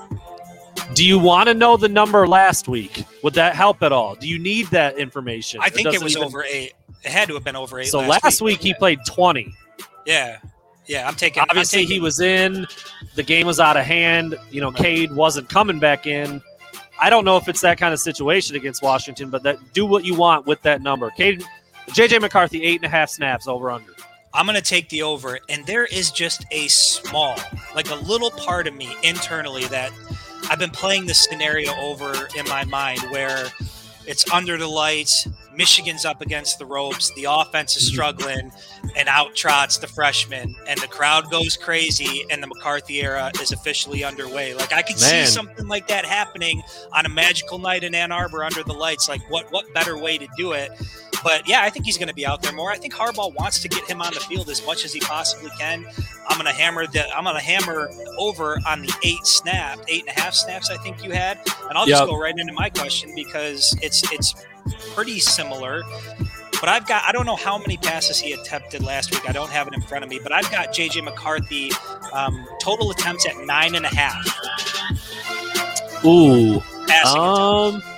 Do you want to know the number last week? Would that help at all? Do you need that information? I think it doesn't was even- over eight. It had to have been over eight. So last, week, he played twenty. Yeah, yeah. I'm taking. I'm Obviously, he was in. The game was out of hand. You know, Cade wasn't coming back in. I don't know if it's that kind of situation against Washington, but that do what you want with that number. Cade, JJ McCarthy, eight and a half snaps over under. I'm going to take the over. And there is just a small, like a little part of me internally that I've been playing this scenario over in my mind where it's under the lights. Michigan's up against the ropes, the offense is struggling, and out trots the freshman, and the crowd goes crazy, and the McCarthy era is officially underway. Like I could Man. see something like that happening on a magical night in Ann Arbor under the lights. Like what what better way to do it? But yeah, I think he's going to be out there more. I think Harbaugh wants to get him on the field as much as he possibly can. I'm going to hammer the I'm going to hammer over on the eight snap, eight and a half snaps. I think you had, and I'll just Yep. go right into my question because it's it's pretty similar. But I've got I don't know how many passes he attempted last week. I don't have it in front of me, but I've got JJ McCarthy um, total attempts at nine and a half. Ooh. Passing attempts.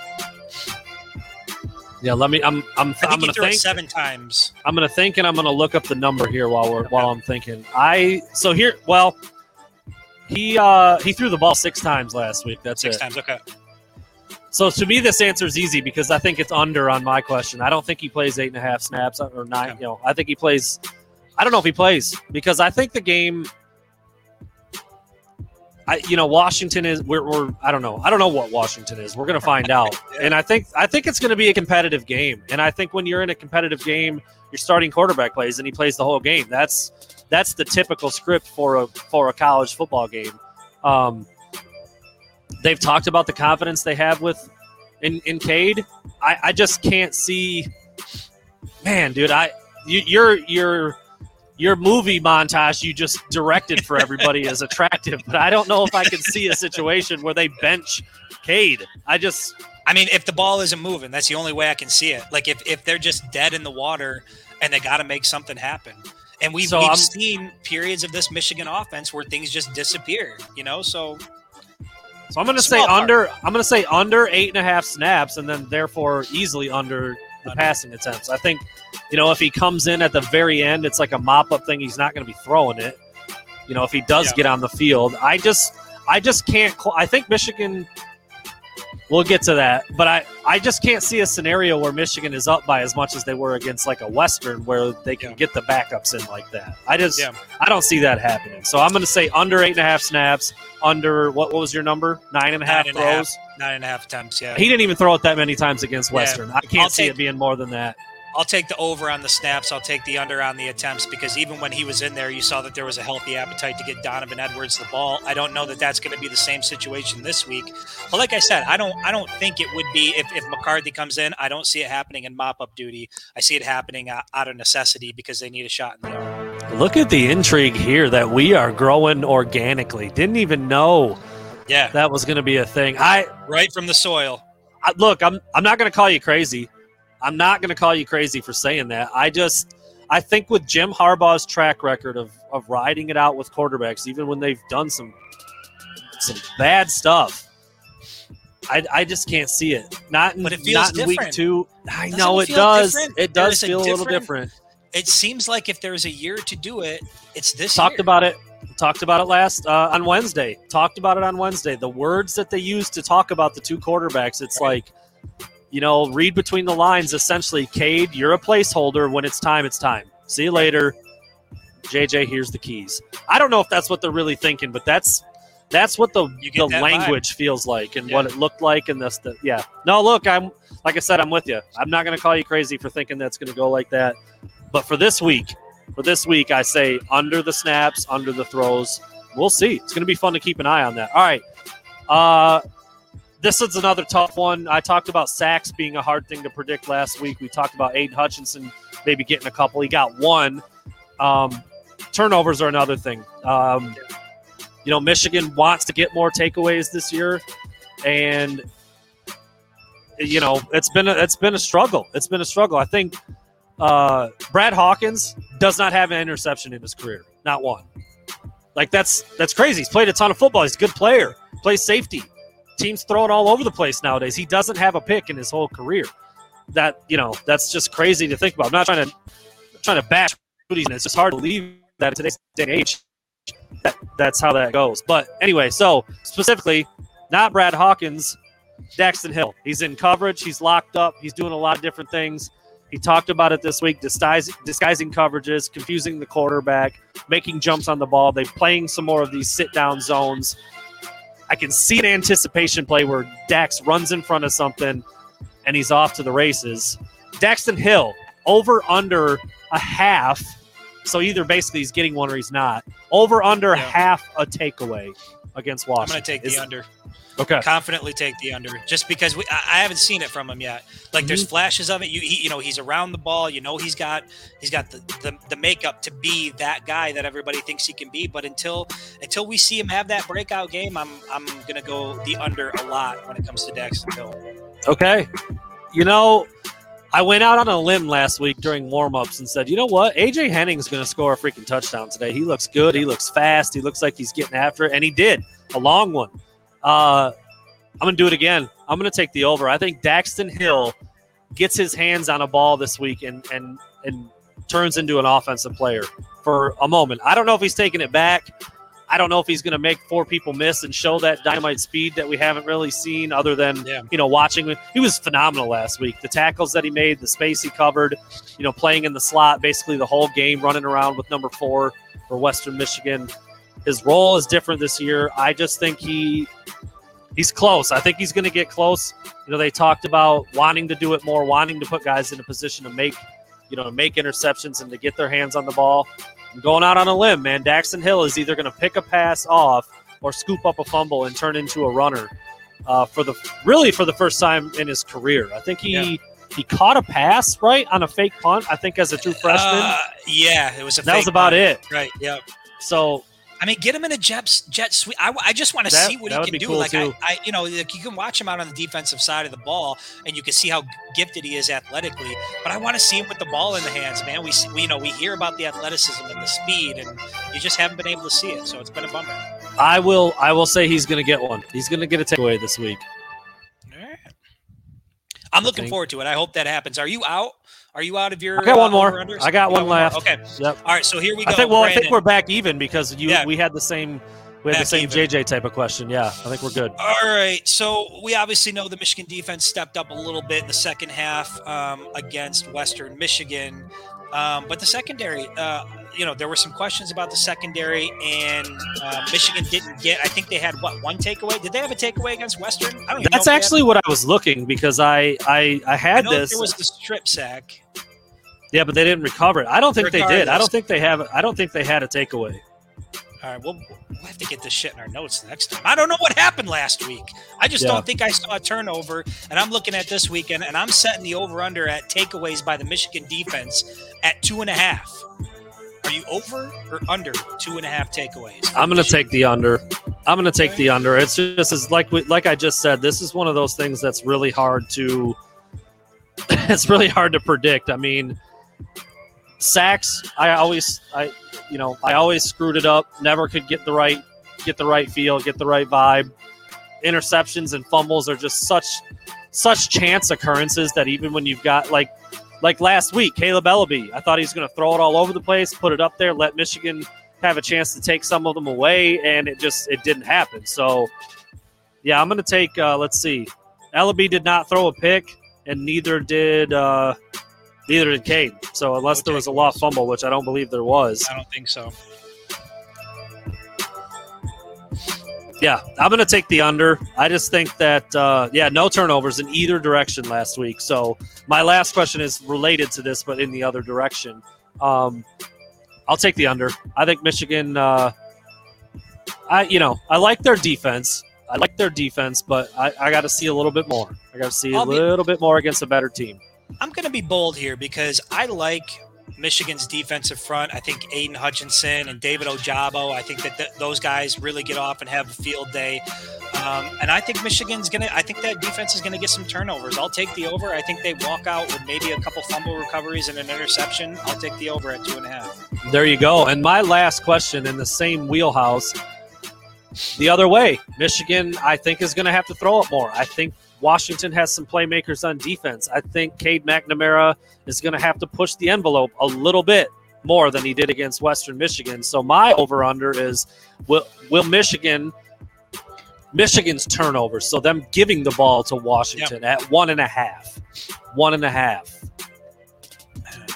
Yeah, let me. I'm. I'm. I I'm gonna think. seven times. I'm gonna think, and I'm gonna look up the number here while we're while I'm thinking. I so here. Well, he uh he threw the ball six times last week. That's Six it. times. Okay. So to me, this answer is easy because I think it's under on my question. I don't think he plays eight and a half snaps or nine. Okay. You know, I think he plays. I don't know if he plays because I think the game. I, you know, Washington is. We're, we're. I don't know. I don't know what Washington is. We're gonna find out. And I think. I think it's gonna be a competitive game. And I think when you're in a competitive game, your starting quarterback plays and he plays the whole game. That's that's the typical script for a for a college football game. Um, they've talked about the confidence they have with in in Cade. I, I just can't see. Man, dude, I you, your your your movie montage you just directed for everybody is attractive, but I don't know if I can see a situation where they bench Cade. I just I mean, if the ball isn't moving, that's the only way I can see it. Like if, if they're just dead in the water and they got to make something happen. And we've, So we've seen periods of this Michigan offense where things just disappear, you know? So so I'm gonna say part. under I'm gonna say under eight and a half snaps and then therefore easily under the passing attempts. I think, you know, if he comes in at the very end, it's like a mop up thing. He's not going to be throwing it. You know, if he does Yeah. get on the field, I just, I just can't. Cl- I think Michigan. We'll get to that, but I, I just can't see a scenario where Michigan is up by as much as they were against like a Western, where they can Yeah. get the backups in like that. I just, Yeah. I don't see that happening. So I'm going to say under eight and a half snaps, under what, what was your number? Nine and a half Nine and a half. Nine and a half attempts, yeah. He didn't even throw it that many times against Yeah. Western. I can't I'll see take- it being more than that. I'll take the over on the snaps. I'll take the under on the attempts because even when he was in there, you saw that there was a healthy appetite to get Donovan Edwards the ball. I don't know that that's going to be the same situation this week. But like I said, I don't I don't think it would be if, if McCarthy comes in. I don't see it happening in mop up duty. I see it happening out, out of necessity because they need a shot in the arm. Look at the intrigue here that we are growing organically. Didn't even know Yeah, that was going to be a thing. I, right from the soil. I look, I'm I'm not going to call you crazy. I'm not going to call you crazy for saying that. I just I think with Jim Harbaugh's track record of of riding it out with quarterbacks, even when they've done some some bad stuff, I, I just can't see it. Not in, But it feels not in week different. two. I Doesn't know it it does. different? It does is a feel a little different- different. It seems like if there's a year to do it, it's this talked year. about it talked about it last uh, on wednesday. Talked about it on wednesday. The words that they use to talk about the two quarterbacks it's like you know read between the lines essentially. Cade you're a placeholder. When it's time it's time. See you later. Jj here's the keys. I don't know if that's what they're really thinking but that's that's what the, the language feels like and Yeah. what it looked like and this the, yeah. No look i'm like i said i'm with you. I'm not going to call you crazy for thinking that's going to go like that. But for this week for this week, I say under the snaps, under the throws. We'll see. It's going to be fun to keep an eye on that. All right. Uh, this is another tough one. I talked about sacks being a hard thing to predict last week. We talked about Aidan Hutchinson maybe getting a couple. He got one. Um, turnovers are another thing. Um, you know, Michigan wants to get more takeaways this year, and you know it's been a, it's been a struggle. It's been a struggle. I think uh, Brad Hawkins does not have an interception in his career, not one. Like that's that's crazy. He's played a ton of football. He's a good player. Plays safety. Teams throw it all over the place nowadays. He doesn't have a pick in his whole career. That you know that's just crazy to think about. I'm not trying to trying to bash Rudy. It's just hard to believe that in today's day and age that that's how that goes. But anyway, so specifically, not Brad Hawkins, Daxton Hill. He's in coverage. He's locked up. He's doing a lot of different things. He talked about it this week, disguise, disguising coverages, confusing the quarterback, making jumps on the ball. They're playing some more of these sit down zones. I can see an anticipation play where Dax runs in front of something and he's off to the races. Daxton Hill over under a half. So either basically he's getting one or he's not. Over under Yeah. half a takeaway against Washington. I'm going to take Is- the under. Okay. Confidently take the under, just because we, I, I haven't seen it from him yet. Like there's Mm-hmm. flashes of it. You he, you know he's around the ball. You know he's got he's got the, the the makeup to be that guy that everybody thinks he can be. But until until we see him have that breakout game, I'm I'm gonna go the under a lot when it comes to Daxton Hill. Okay. You know, I went out on a limb last week during warm-ups and said, you know what? AJ Henning's going to score a freaking touchdown today. He looks good. He looks fast. He looks like he's getting after it, and he did a long one. Uh, I'm going to do it again. I'm going to take the over. I think Daxton Hill gets his hands on a ball this week and and and turns into an offensive player for a moment. I don't know if he's taking it back. I don't know if he's going to make four people miss and show that dynamite speed that we haven't really seen, other than Yeah. you know watching. him. He was phenomenal last week. The tackles that he made, the space he covered, you know, playing in the slot basically the whole game, running around with number four for Western Michigan. His role is different this year. I just think he he's close. I think he's going to get close. You know, they talked about wanting to do it more, wanting to put guys in a position to make, you know, to make interceptions and to get their hands on the ball. I'm going out on a limb, man. Daxton Hill is either going to pick a pass off or scoop up a fumble and turn into a runner uh, for the really for the first time in his career. I think he Yeah. he caught a pass right on a fake punt. I think as a true freshman, Uh, yeah, it was a. that was about punt. it. Right. Yeah. So I mean, get him in a jet jet sweep. I, I just want to see what he can do. cool, like. I, I, you know, like you can watch him out on the defensive side of the ball, and you can see how gifted he is athletically. But I want to see him with the ball in the hands, man. We, we you know, we hear about the athleticism and the speed, and you just haven't been able to see it. So it's been a bummer. I will I will say he's going to get one. He's going to get a takeaway this week. All right. I'm looking think- forward to it. I hope that happens. Are you out? Are you out of your? I got uh, one more. I got You one left. Okay. Yep. All right. So here we go. I think well I think we're back even because you Yeah. we had the same we had Back the same even. JJ type of question. Yeah, I think we're good. All right. So we obviously know the Michigan defense stepped up a little bit in the second half um, against Western Michigan. Um, but the secondary, uh, you know, there were some questions about the secondary, and uh, Michigan didn't get. I think they had what one takeaway? Did they have a takeaway against Western? I That's actually what I was looking because I I I I had know this. There was the strip sack. yeah, but they didn't recover it. I don't think they did. I don't think they have. I don't think they had a takeaway. All right, we'll, we'll have to get this shit in our notes next time. I don't know what happened last week. I just Yeah. don't think I saw a turnover. And I'm looking at this weekend, and I'm setting the over under at takeaways by the Michigan defense at two and a half. Are you over or under two and a half takeaways? I'm going to take the under. I'm going to take the under. It's just as like we, like I just said. This is one of those things that's really hard to. it's really hard to predict. I mean, sacks. I always I you know I always screwed it up. Never could get the right get the right feel, get the right vibe. Interceptions and fumbles are just such such chance occurrences that even when you've got like like last week, Kaleb Eleby, I thought he was going to throw it all over the place, put it up there, let Michigan have a chance to take some of them away, and it just it didn't happen. So, yeah, I'm going to take. Uh, let's see, Ellaby did not throw a pick, and neither did uh, neither did Cade. So unless there was a lost fumble, which I don't believe there was, I don't think so. Yeah, I'm going to take the under. I just think that uh, yeah, no turnovers in either direction last week. So my last question is related to this, but in the other direction. Um, I'll take the under. I think Michigan. Uh, I you know I like their defense. I like their defense, but I, I got to see a little bit more. I got to see a I'll be- little bit more against a better team. I'm going to be bold here because I like Michigan's defensive front. I think Aidan Hutchinson and David Ojabo. I think that th- those guys really get off and have a field day. Um, and I think Michigan's to. I think that defense is to get some turnovers. I'll take the over. I think they walk out with maybe a couple fumble recoveries and an interception. I'll take the over at two and a half. There you go. And my last question in the same wheelhouse, the other way, Michigan, I think, is going to have to throw it more. I think Washington has some playmakers on defense. I think Cade McNamara is going to have to push the envelope a little bit more than he did against Western Michigan. So my over under is will, will Michigan. Michigan's turnovers, so them giving the ball to Washington at one and a half. One and a half.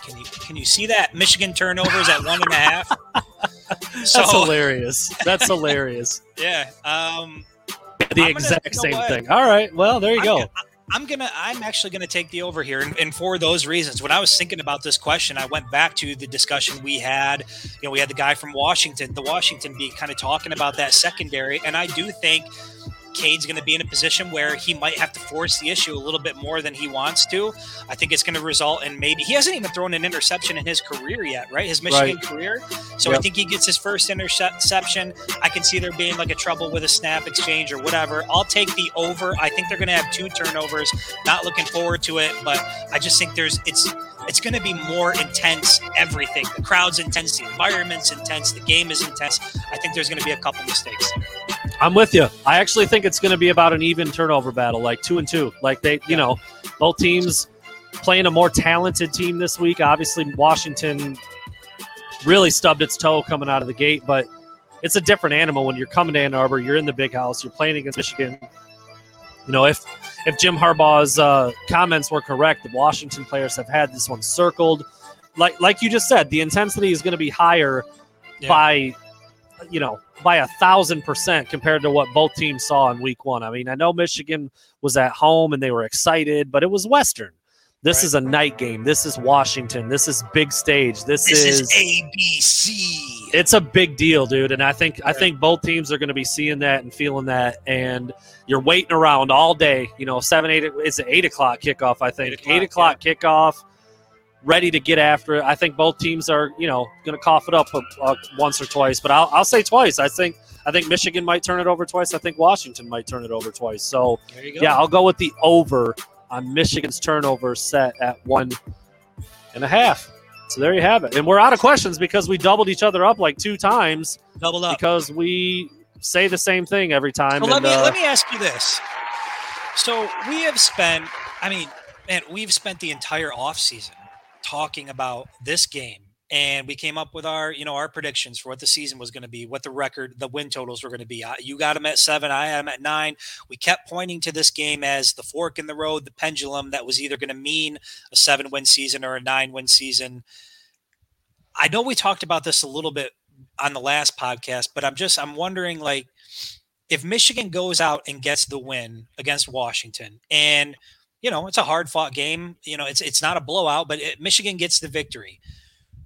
Can you can you see that Michigan turnovers at one and a half? That's So hilarious. That's hilarious. yeah, um, The I'm gonna- exact you know same thing. All right. Well, there you I'm go. gonna- I'm gonna. I'm actually gonna take the over here, and, and, for those reasons. When I was thinking about this question, I went back to the discussion we had. You know, we had the guy from Washington, the Washington beat, kind of talking about that secondary, and I do think Cade's going to be in a position where he might have to force the issue a little bit more than he wants to. I think it's going to result in maybe he hasn't even thrown an interception in his career yet, right? His Michigan right. career. So yep. I think he gets his first interception. I can see there being like a trouble with a snap exchange or whatever. I'll take the over. I think they're going to have two turnovers. Not looking forward to it, but I just think there's it's it's going to be more intense everything the crowd's intense the environment's intense the game is intense i think there's going to be a couple mistakes I'm with you. I actually think it's going to be about an even turnover battle, like two and two. Like they, you know, both teams playing a more talented team this week. Obviously, Washington really stubbed its toe coming out of the gate, but it's a different animal when you're coming to Ann Arbor. You're in the big house. You're playing against Michigan. You know, if if Jim Harbaugh's uh, comments were correct, the Washington players have had this one circled. Like like you just said, the intensity is going to be higher yeah. by you know by a thousand percent compared to what both teams saw in week one. I mean, I know Michigan was at home and they were excited, but it was Western. This right. is a night game. This is Washington. This is big stage. This, this is, is ABC. It's a big deal, dude. And I think I think both teams are going to be seeing that and feeling that. And you're waiting around all day. You know, seven, eight. It's an eight o'clock kickoff. I think eight o'clock, eight o'clock yeah. kickoff ready to get after it. I think both teams are, you know, going to cough it up uh, once or twice, but I'll, I'll say twice. I think I think Michigan might turn it over twice. I think Washington might turn it over twice. So yeah, I'll go with the over on Michigan's turnover set at one and a half. So there you have it. And we're out of questions because we doubled each other up like two times. Doubled up because we say the same thing every time. So and, let me uh, let me ask you this. So we have spent. I mean, man, we've spent the entire off season talking about this game and we came up with our you know our predictions for what the season was going to be what the record the win totals were going to be you got them at seven i them at nine. We kept pointing to this game as the fork in the road the pendulum that was either going to mean a seven win season or a nine win season. I know we talked about this a little bit on the last podcast but i'm just i'm wondering like if michigan goes out and gets the win against washington and you know, it's a hard fought game. You know, it's it's not a blowout, but it, Michigan gets the victory.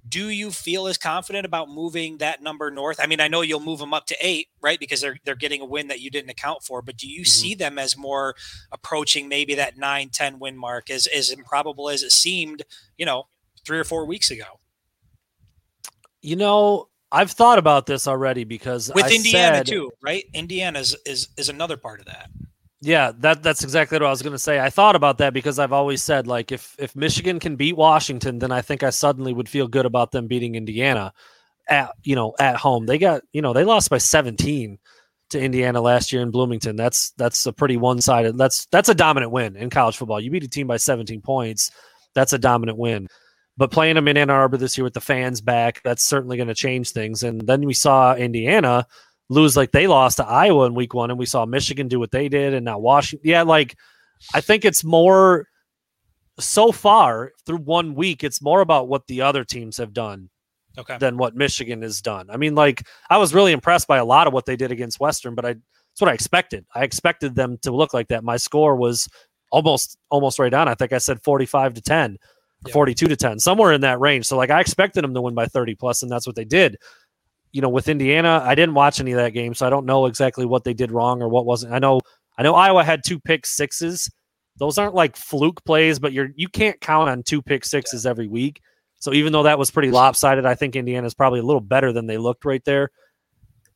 Do you feel as confident about moving that number north? I mean, I know you'll move them up to eight, right? Because they're they're getting a win that you didn't account for. But do you mm-hmm. see them as more approaching maybe that 9, 10 win mark as as improbable as it seemed, you know, three or four weeks ago? You know, I've thought about this already because with I Indiana said, too, right? Indiana is, is is another part of that. Yeah, that that's exactly what I was going to say. I thought about that because I've always said like if if Michigan can beat Washington, then I think I suddenly would feel good about them beating Indiana at you know at home. They got you know they lost by 17 to Indiana last year in Bloomington. That's that's a pretty one-sided. That's that's a dominant win in college football. You beat a team by 17 points, that's a dominant win. But playing them in Ann Arbor this year with the fans back, that's certainly going to change things. And then we saw Indiana lose like they lost to Iowa in week one, and we saw Michigan do what they did, and now Washington. Yeah, like I think it's more so far through one week, it's more about what the other teams have done okay. than what Michigan has done. I mean, like I was really impressed by a lot of what they did against Western, but I that's what I expected. I expected them to look like that. My score was almost almost right on. I think I said 45 to 10, yep. 42 to 10, somewhere in that range. So like I expected them to win by 30 plus, and that's what they did you know, with Indiana, I didn't watch any of that game, so I don't know exactly what they did wrong or what wasn't. I know I know Iowa had two pick sixes. Those aren't like fluke plays, but you're you can't count on two pick sixes every week. So even though that was pretty lopsided, I think Indiana's probably a little better than they looked right there.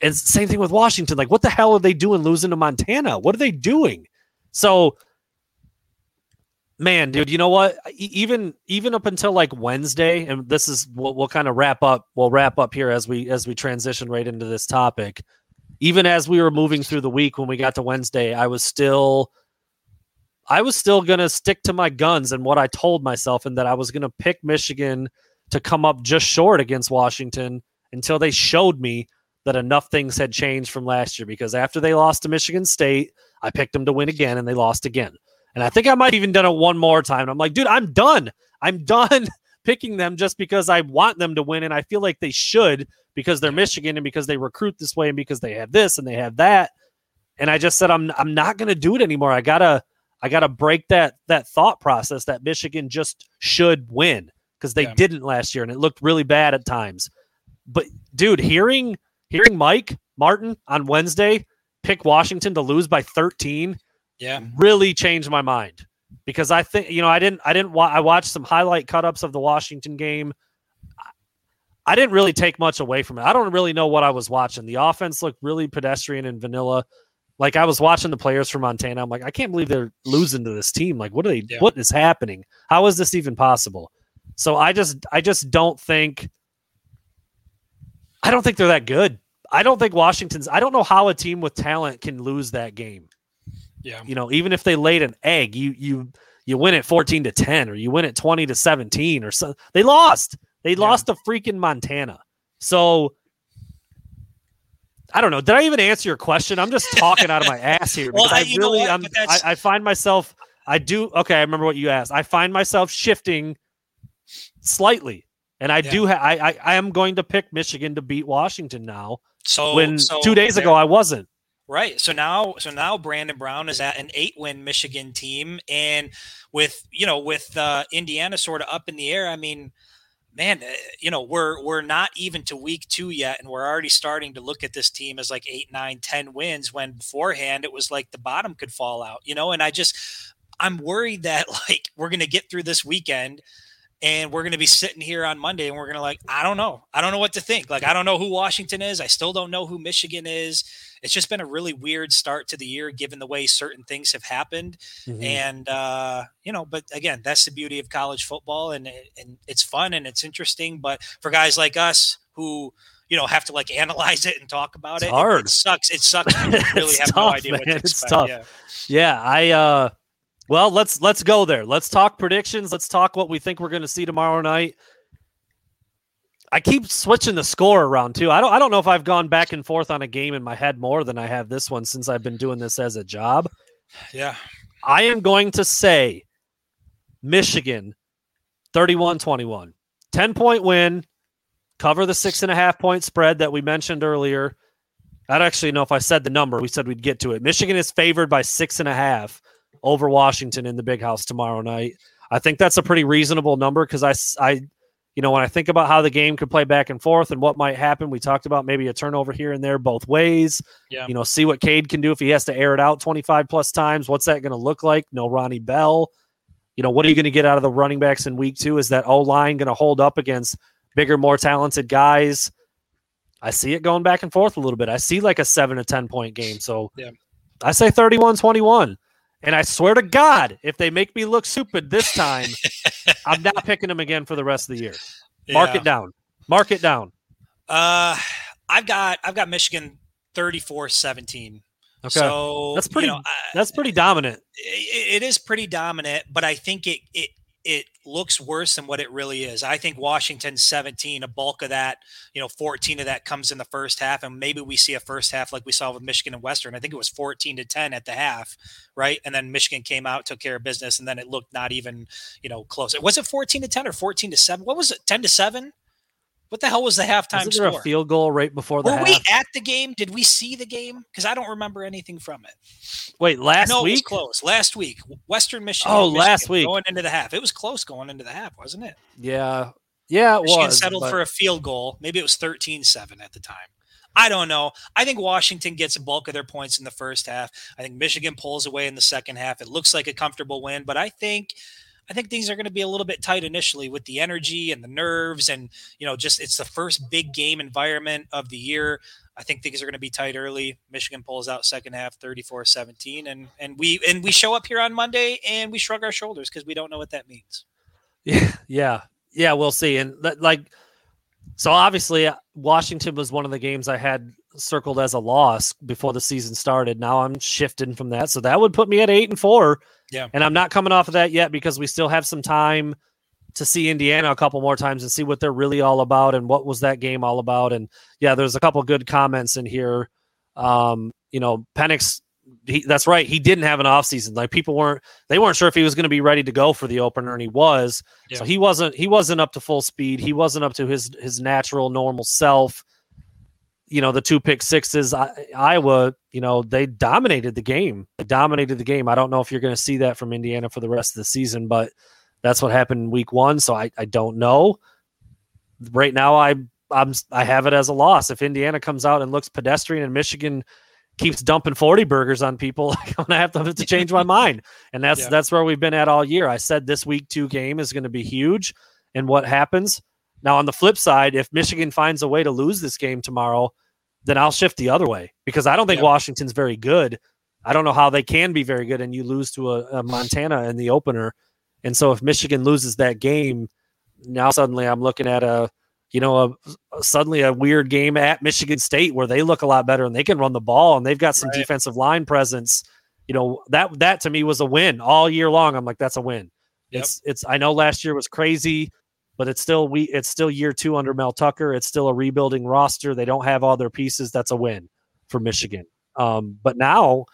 And same thing with Washington. Like, what the hell are they doing losing to Montana? What are they doing? So man, dude, you know what? Even even up until like Wednesday, and this is we'll, we'll kind of wrap up. We'll wrap up here as we as we transition right into this topic. Even as we were moving through the week, when we got to Wednesday, I was still, I was still gonna stick to my guns and what I told myself, and that I was gonna pick Michigan to come up just short against Washington until they showed me that enough things had changed from last year. Because after they lost to Michigan State, I picked them to win again, and they lost again. And I think I might even done it one more time. And I'm like, dude, I'm done. I'm done picking them just because I want them to win. And I feel like they should because they're Michigan and because they recruit this way and because they have this and they have that. And I just said, I'm I'm not gonna do it anymore. I gotta I got to break that that thought process that Michigan just should win because they Yeah. didn't last year and it looked really bad at times. But dude, hearing hearing Mike Martin on Wednesday pick Washington to lose by 13 Yeah. really changed my mind because I think you know I didn't I didn't wa- I watched some highlight cut ups of the Washington game. I- I didn't really take much away from it. I don't really know what I was watching. The offense looked really pedestrian and vanilla. Like I was watching the players from Montana. I'm like, I can't believe they're losing to this team. Like, what are they? Yeah. What is happening? How is this even possible? So I just, I just don't think. I don't think they're that good. I don't think Washington's. I don't know how a team with talent can lose that game Yeah. you know, even if they laid an egg, you you you win it 14 to 10 or you win it 20 to 17 or so. They lost. They Yeah. lost to freaking Montana. So I don't know. Did I even answer your question? I'm just talking out of my ass here Well, because I, I- really? I'm, I, I find myself I do okay, I remember what you asked. I find myself shifting slightly. And I Yeah. do ha- I, I I am going to pick Michigan to beat Washington now. So when so two days ago I wasn't. Right. So now, so now Brandon Brown is at an eight-win Michigan team, and with you know with uh, Indiana sort of up in the air. I mean, man, uh, you know we're we're not even to week two yet, and we're already starting to look at this team as like eight, nine, ten wins. When beforehand it was like the bottom could fall out. You know, and I just I'm worried that like we're gonna get through this weekend. And we're going to be sitting here on Monday and we're going to like, I don't know. I don't know what to think. Like, I don't know who Washington is. I still don't know who Michigan is it's just been a really weird start to the year given the way certain things have happened Mhm. and uh you know but again that's the beauty of college football and and it's fun and it's interesting but for guys like us who you know have to like analyze it and talk about It's it, it- hard. it sucks it sucks you really have no tough, idea what to man. It's tough. yeah Yeah, I uh well, let's let's go there. Let's talk predictions. Let's talk what we think we're going to see tomorrow night. I keep switching the score around too. I don't I don't know if I've gone back and forth on a game in my head more than I have this one since I've been doing this as a job. yeah I am going to say Michigan 31-21. 10 point win, cover the six and a half point spread that we mentioned earlier. I don't actually know if I said the number. We said we'd get to it. Michigan is favored by six and a half over Washington in the big house tomorrow night. I think that's a pretty reasonable number because I, I, you know, when I think about how the game could play back and forth and what might happen, we talked about maybe a turnover here and there both ways. Yeah. You know, see what Cade can do if he has to air it out 25 plus times. What's that going to look like? No Ronnie Bell. You know, what are you going to get out of the running backs in week two? Is that O line going to hold up against bigger, more talented guys? I see it going back and forth a little bit. I see like a seven to 10 point game. So Yeah. I say 31 21. And I swear to God, if they make me look stupid this time, I'm not picking them again for the rest of the year. Mark Yeah. it down. Mark it down. uh i've got i've got michigan 34-17 Okay. so That's pretty- you know, I- That's pretty dominant. it, it is pretty dominant, but I think it it it looks worse than what it really is. I think Washington 17, a bulk of that, you know, 14 of that comes in the first half, and maybe we see a first half like we saw with Michigan and Western. I think it was 14 to 10 at the half, right? And then Michigan came out, took care of business, and then it looked not even, you know, close. It Was it 14 to 10 or 14 to 7? What was it? 10 to 7? What the hell was the halftime there score? a field goal right before the Were half? we at the game? Did we see the game? Because I don't remember anything from it. Wait, last week. no, it was week? close. Last week, Western Michigan. Oh, Michigan last week. going into the half. It was close going into the half, wasn't it? Yeah. Yeah, it Michigan was. settled but- for a field goal. Maybe it was 13-7 at the time. I don't know. I think Washington gets a bulk of their points in the first half. I think Michigan pulls away in the second half. It looks like a comfortable win, but I think I think things are going to be a little bit tight initially with the energy and the nerves and you know just it's the first big game environment of the year. I think things are going to be tight early. Michigan pulls out second half 34-17 and and we and we show up here on Monday and we shrug our shoulders because we don't know what that means. Yeah, yeah, yeah. We'll see. And like, so obviously, Washington was one of the games I had circled as a loss before the season started. Now I'm shifting from that, so that would put me at eight and four. Yeah. and I'm not coming off of that yet because we still have some time to see Indiana a couple more times and see what they're really all about and what was that game all about. And yeah, there's a couple good comments in here. Um, you know, Penix. He, that's right. He didn't have an offseason. Like people weren't, they weren't sure if he was going to be ready to go for the opener, and he was. So he wasn't he wasn't up to full speed. He wasn't up to his his natural normal self. you know, the two pick sixes, I, Iowa, you know, they dominated the game. They dominated the game. I don't know if you're going to see that from Indiana for the rest of the season, but that's what happened in week one. So I, I don't know. Right now, I I'm I have it as a loss. If Indiana comes out and looks pedestrian and Michigan keeps dumping 40 burgers on people, I'm gonna have to, have to change my mind. And that's Yeah. that's where we've been at all year. I said this week two game is gonna be huge. And what happens? Now on the flip side, if Michigan finds a way to lose this game tomorrow, then I'll shift the other way because I don't think Yeah. Washington's very good. I don't know how they can be very good and you lose to a, a Montana in the opener. And so if Michigan loses that game, now suddenly I'm looking at a you know a, suddenly a weird game at Michigan State where they look a lot better and they can run the ball and they've got some Right. defensive line presence. You know that that to me was a win all year long. I'm like that's a win. Yep. It's it's I know last year was crazy, but it's still we it's still year two under Mel Tucker. It's still a rebuilding roster. They don't have all their pieces. That's a win for Michigan. Um, but now,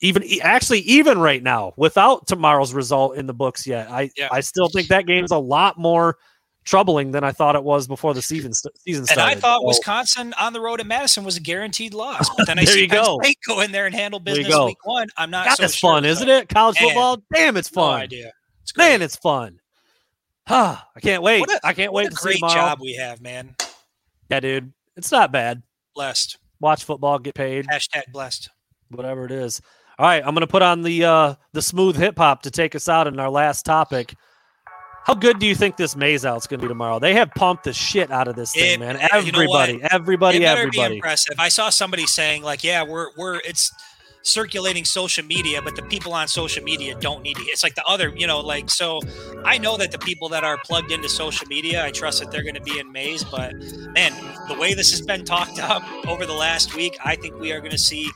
even actually even right now, without tomorrow's result in the books yet, I Yeah. I still think that game's a lot more troubling than I thought it was before the season st- season And started. I thought So- Wisconsin on the road at Madison was a guaranteed loss, but then I There see you go. State go in there and handle business week one. I'm not. God, so that's sure, fun, so- isn't it? College Man. football. Damn, it's No fun. idea. It's. Man, it's fun. Ah, I can't wait. I can't wait to see great tomorrow. job we have, man. Yeah, dude, it's not bad. Blessed. Watch football, get paid, Hashtag blessed. whatever it is. All right, I'm gonna put on the uh the smooth hip hop to take us out in our last topic. How good do you think this maize out's gonna be tomorrow? They have pumped the shit out of this thing, It- man. you know? Everybody, everybody, it better be impressive. I saw somebody saying like, "Yeah, we're we're it's circulating social media, but the people on social media don't need to." It's like the other, you know, like so. I know that the people that are plugged into social media, I trust that they're going to be in maize. But man, the way this has been talked up over the last week, I think we are going to see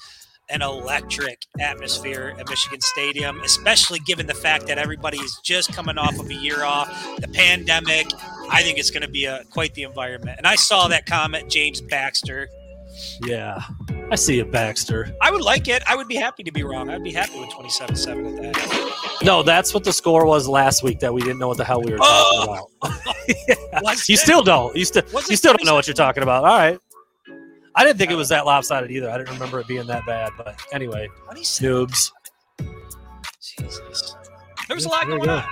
an electric atmosphere at Michigan Stadium, especially given the fact that everybody is just coming off of a year off, the pandemic. I think it's going to be a quite the environment. And I saw that comment, James Baxter. Yeah, I see it, Baxter. I would like it. I would be happy to be wrong. I'd be happy with 27-7 at that. No, that's what the score was last week. That we didn't know what the hell we were talking Oh! about. Was You still don't. You still you still don't know what you're talking about. All right. I didn't think it was that lopsided either. I didn't remember it being that bad. But anyway, 27. noobs. Jesus. There was a lot There going go. on. There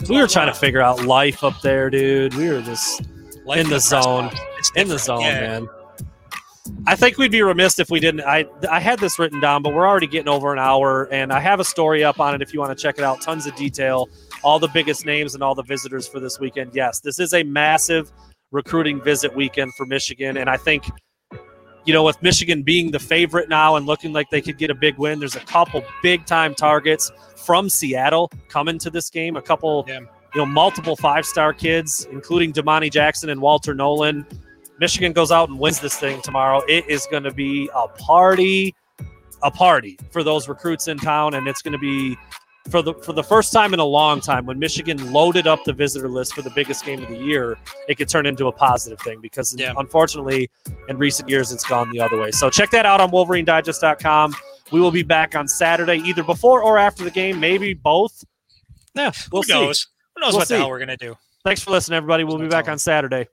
was a We were trying to figure out life up there, dude. We were just. Life in the zone. in the zone, Yeah. man. I think we'd be remiss if we didn't. I I had this written down, but we're already getting over an hour, and I have a story up on it if you want to check it out. Tons of detail, all the biggest names and all the visitors for this weekend. Yes, this is a massive recruiting visit weekend for Michigan, and I think. You know, with Michigan being the favorite now and looking like they could get a big win, there's a couple big time targets from Seattle coming to this game. A couple, Yeah. you know, multiple five star kids, including Domani Jackson and Walter Nolan. Michigan goes out and wins this thing tomorrow. It is going to be a party, a party for those recruits in town, and it's going to be for the for the first time in a long time when Michigan loaded up the visitor list for the biggest game of the year. It could turn into a positive thing because Yeah. unfortunately, in recent years, it's gone the other way. So check that out on WolverineDigest.com. We will be back on Saturday, either before or after the game, maybe both. Yeah, we'll Who see. knows? Who knows We'll what see. the hell we're going to do? Thanks for listening, everybody. We'll be back on Saturday.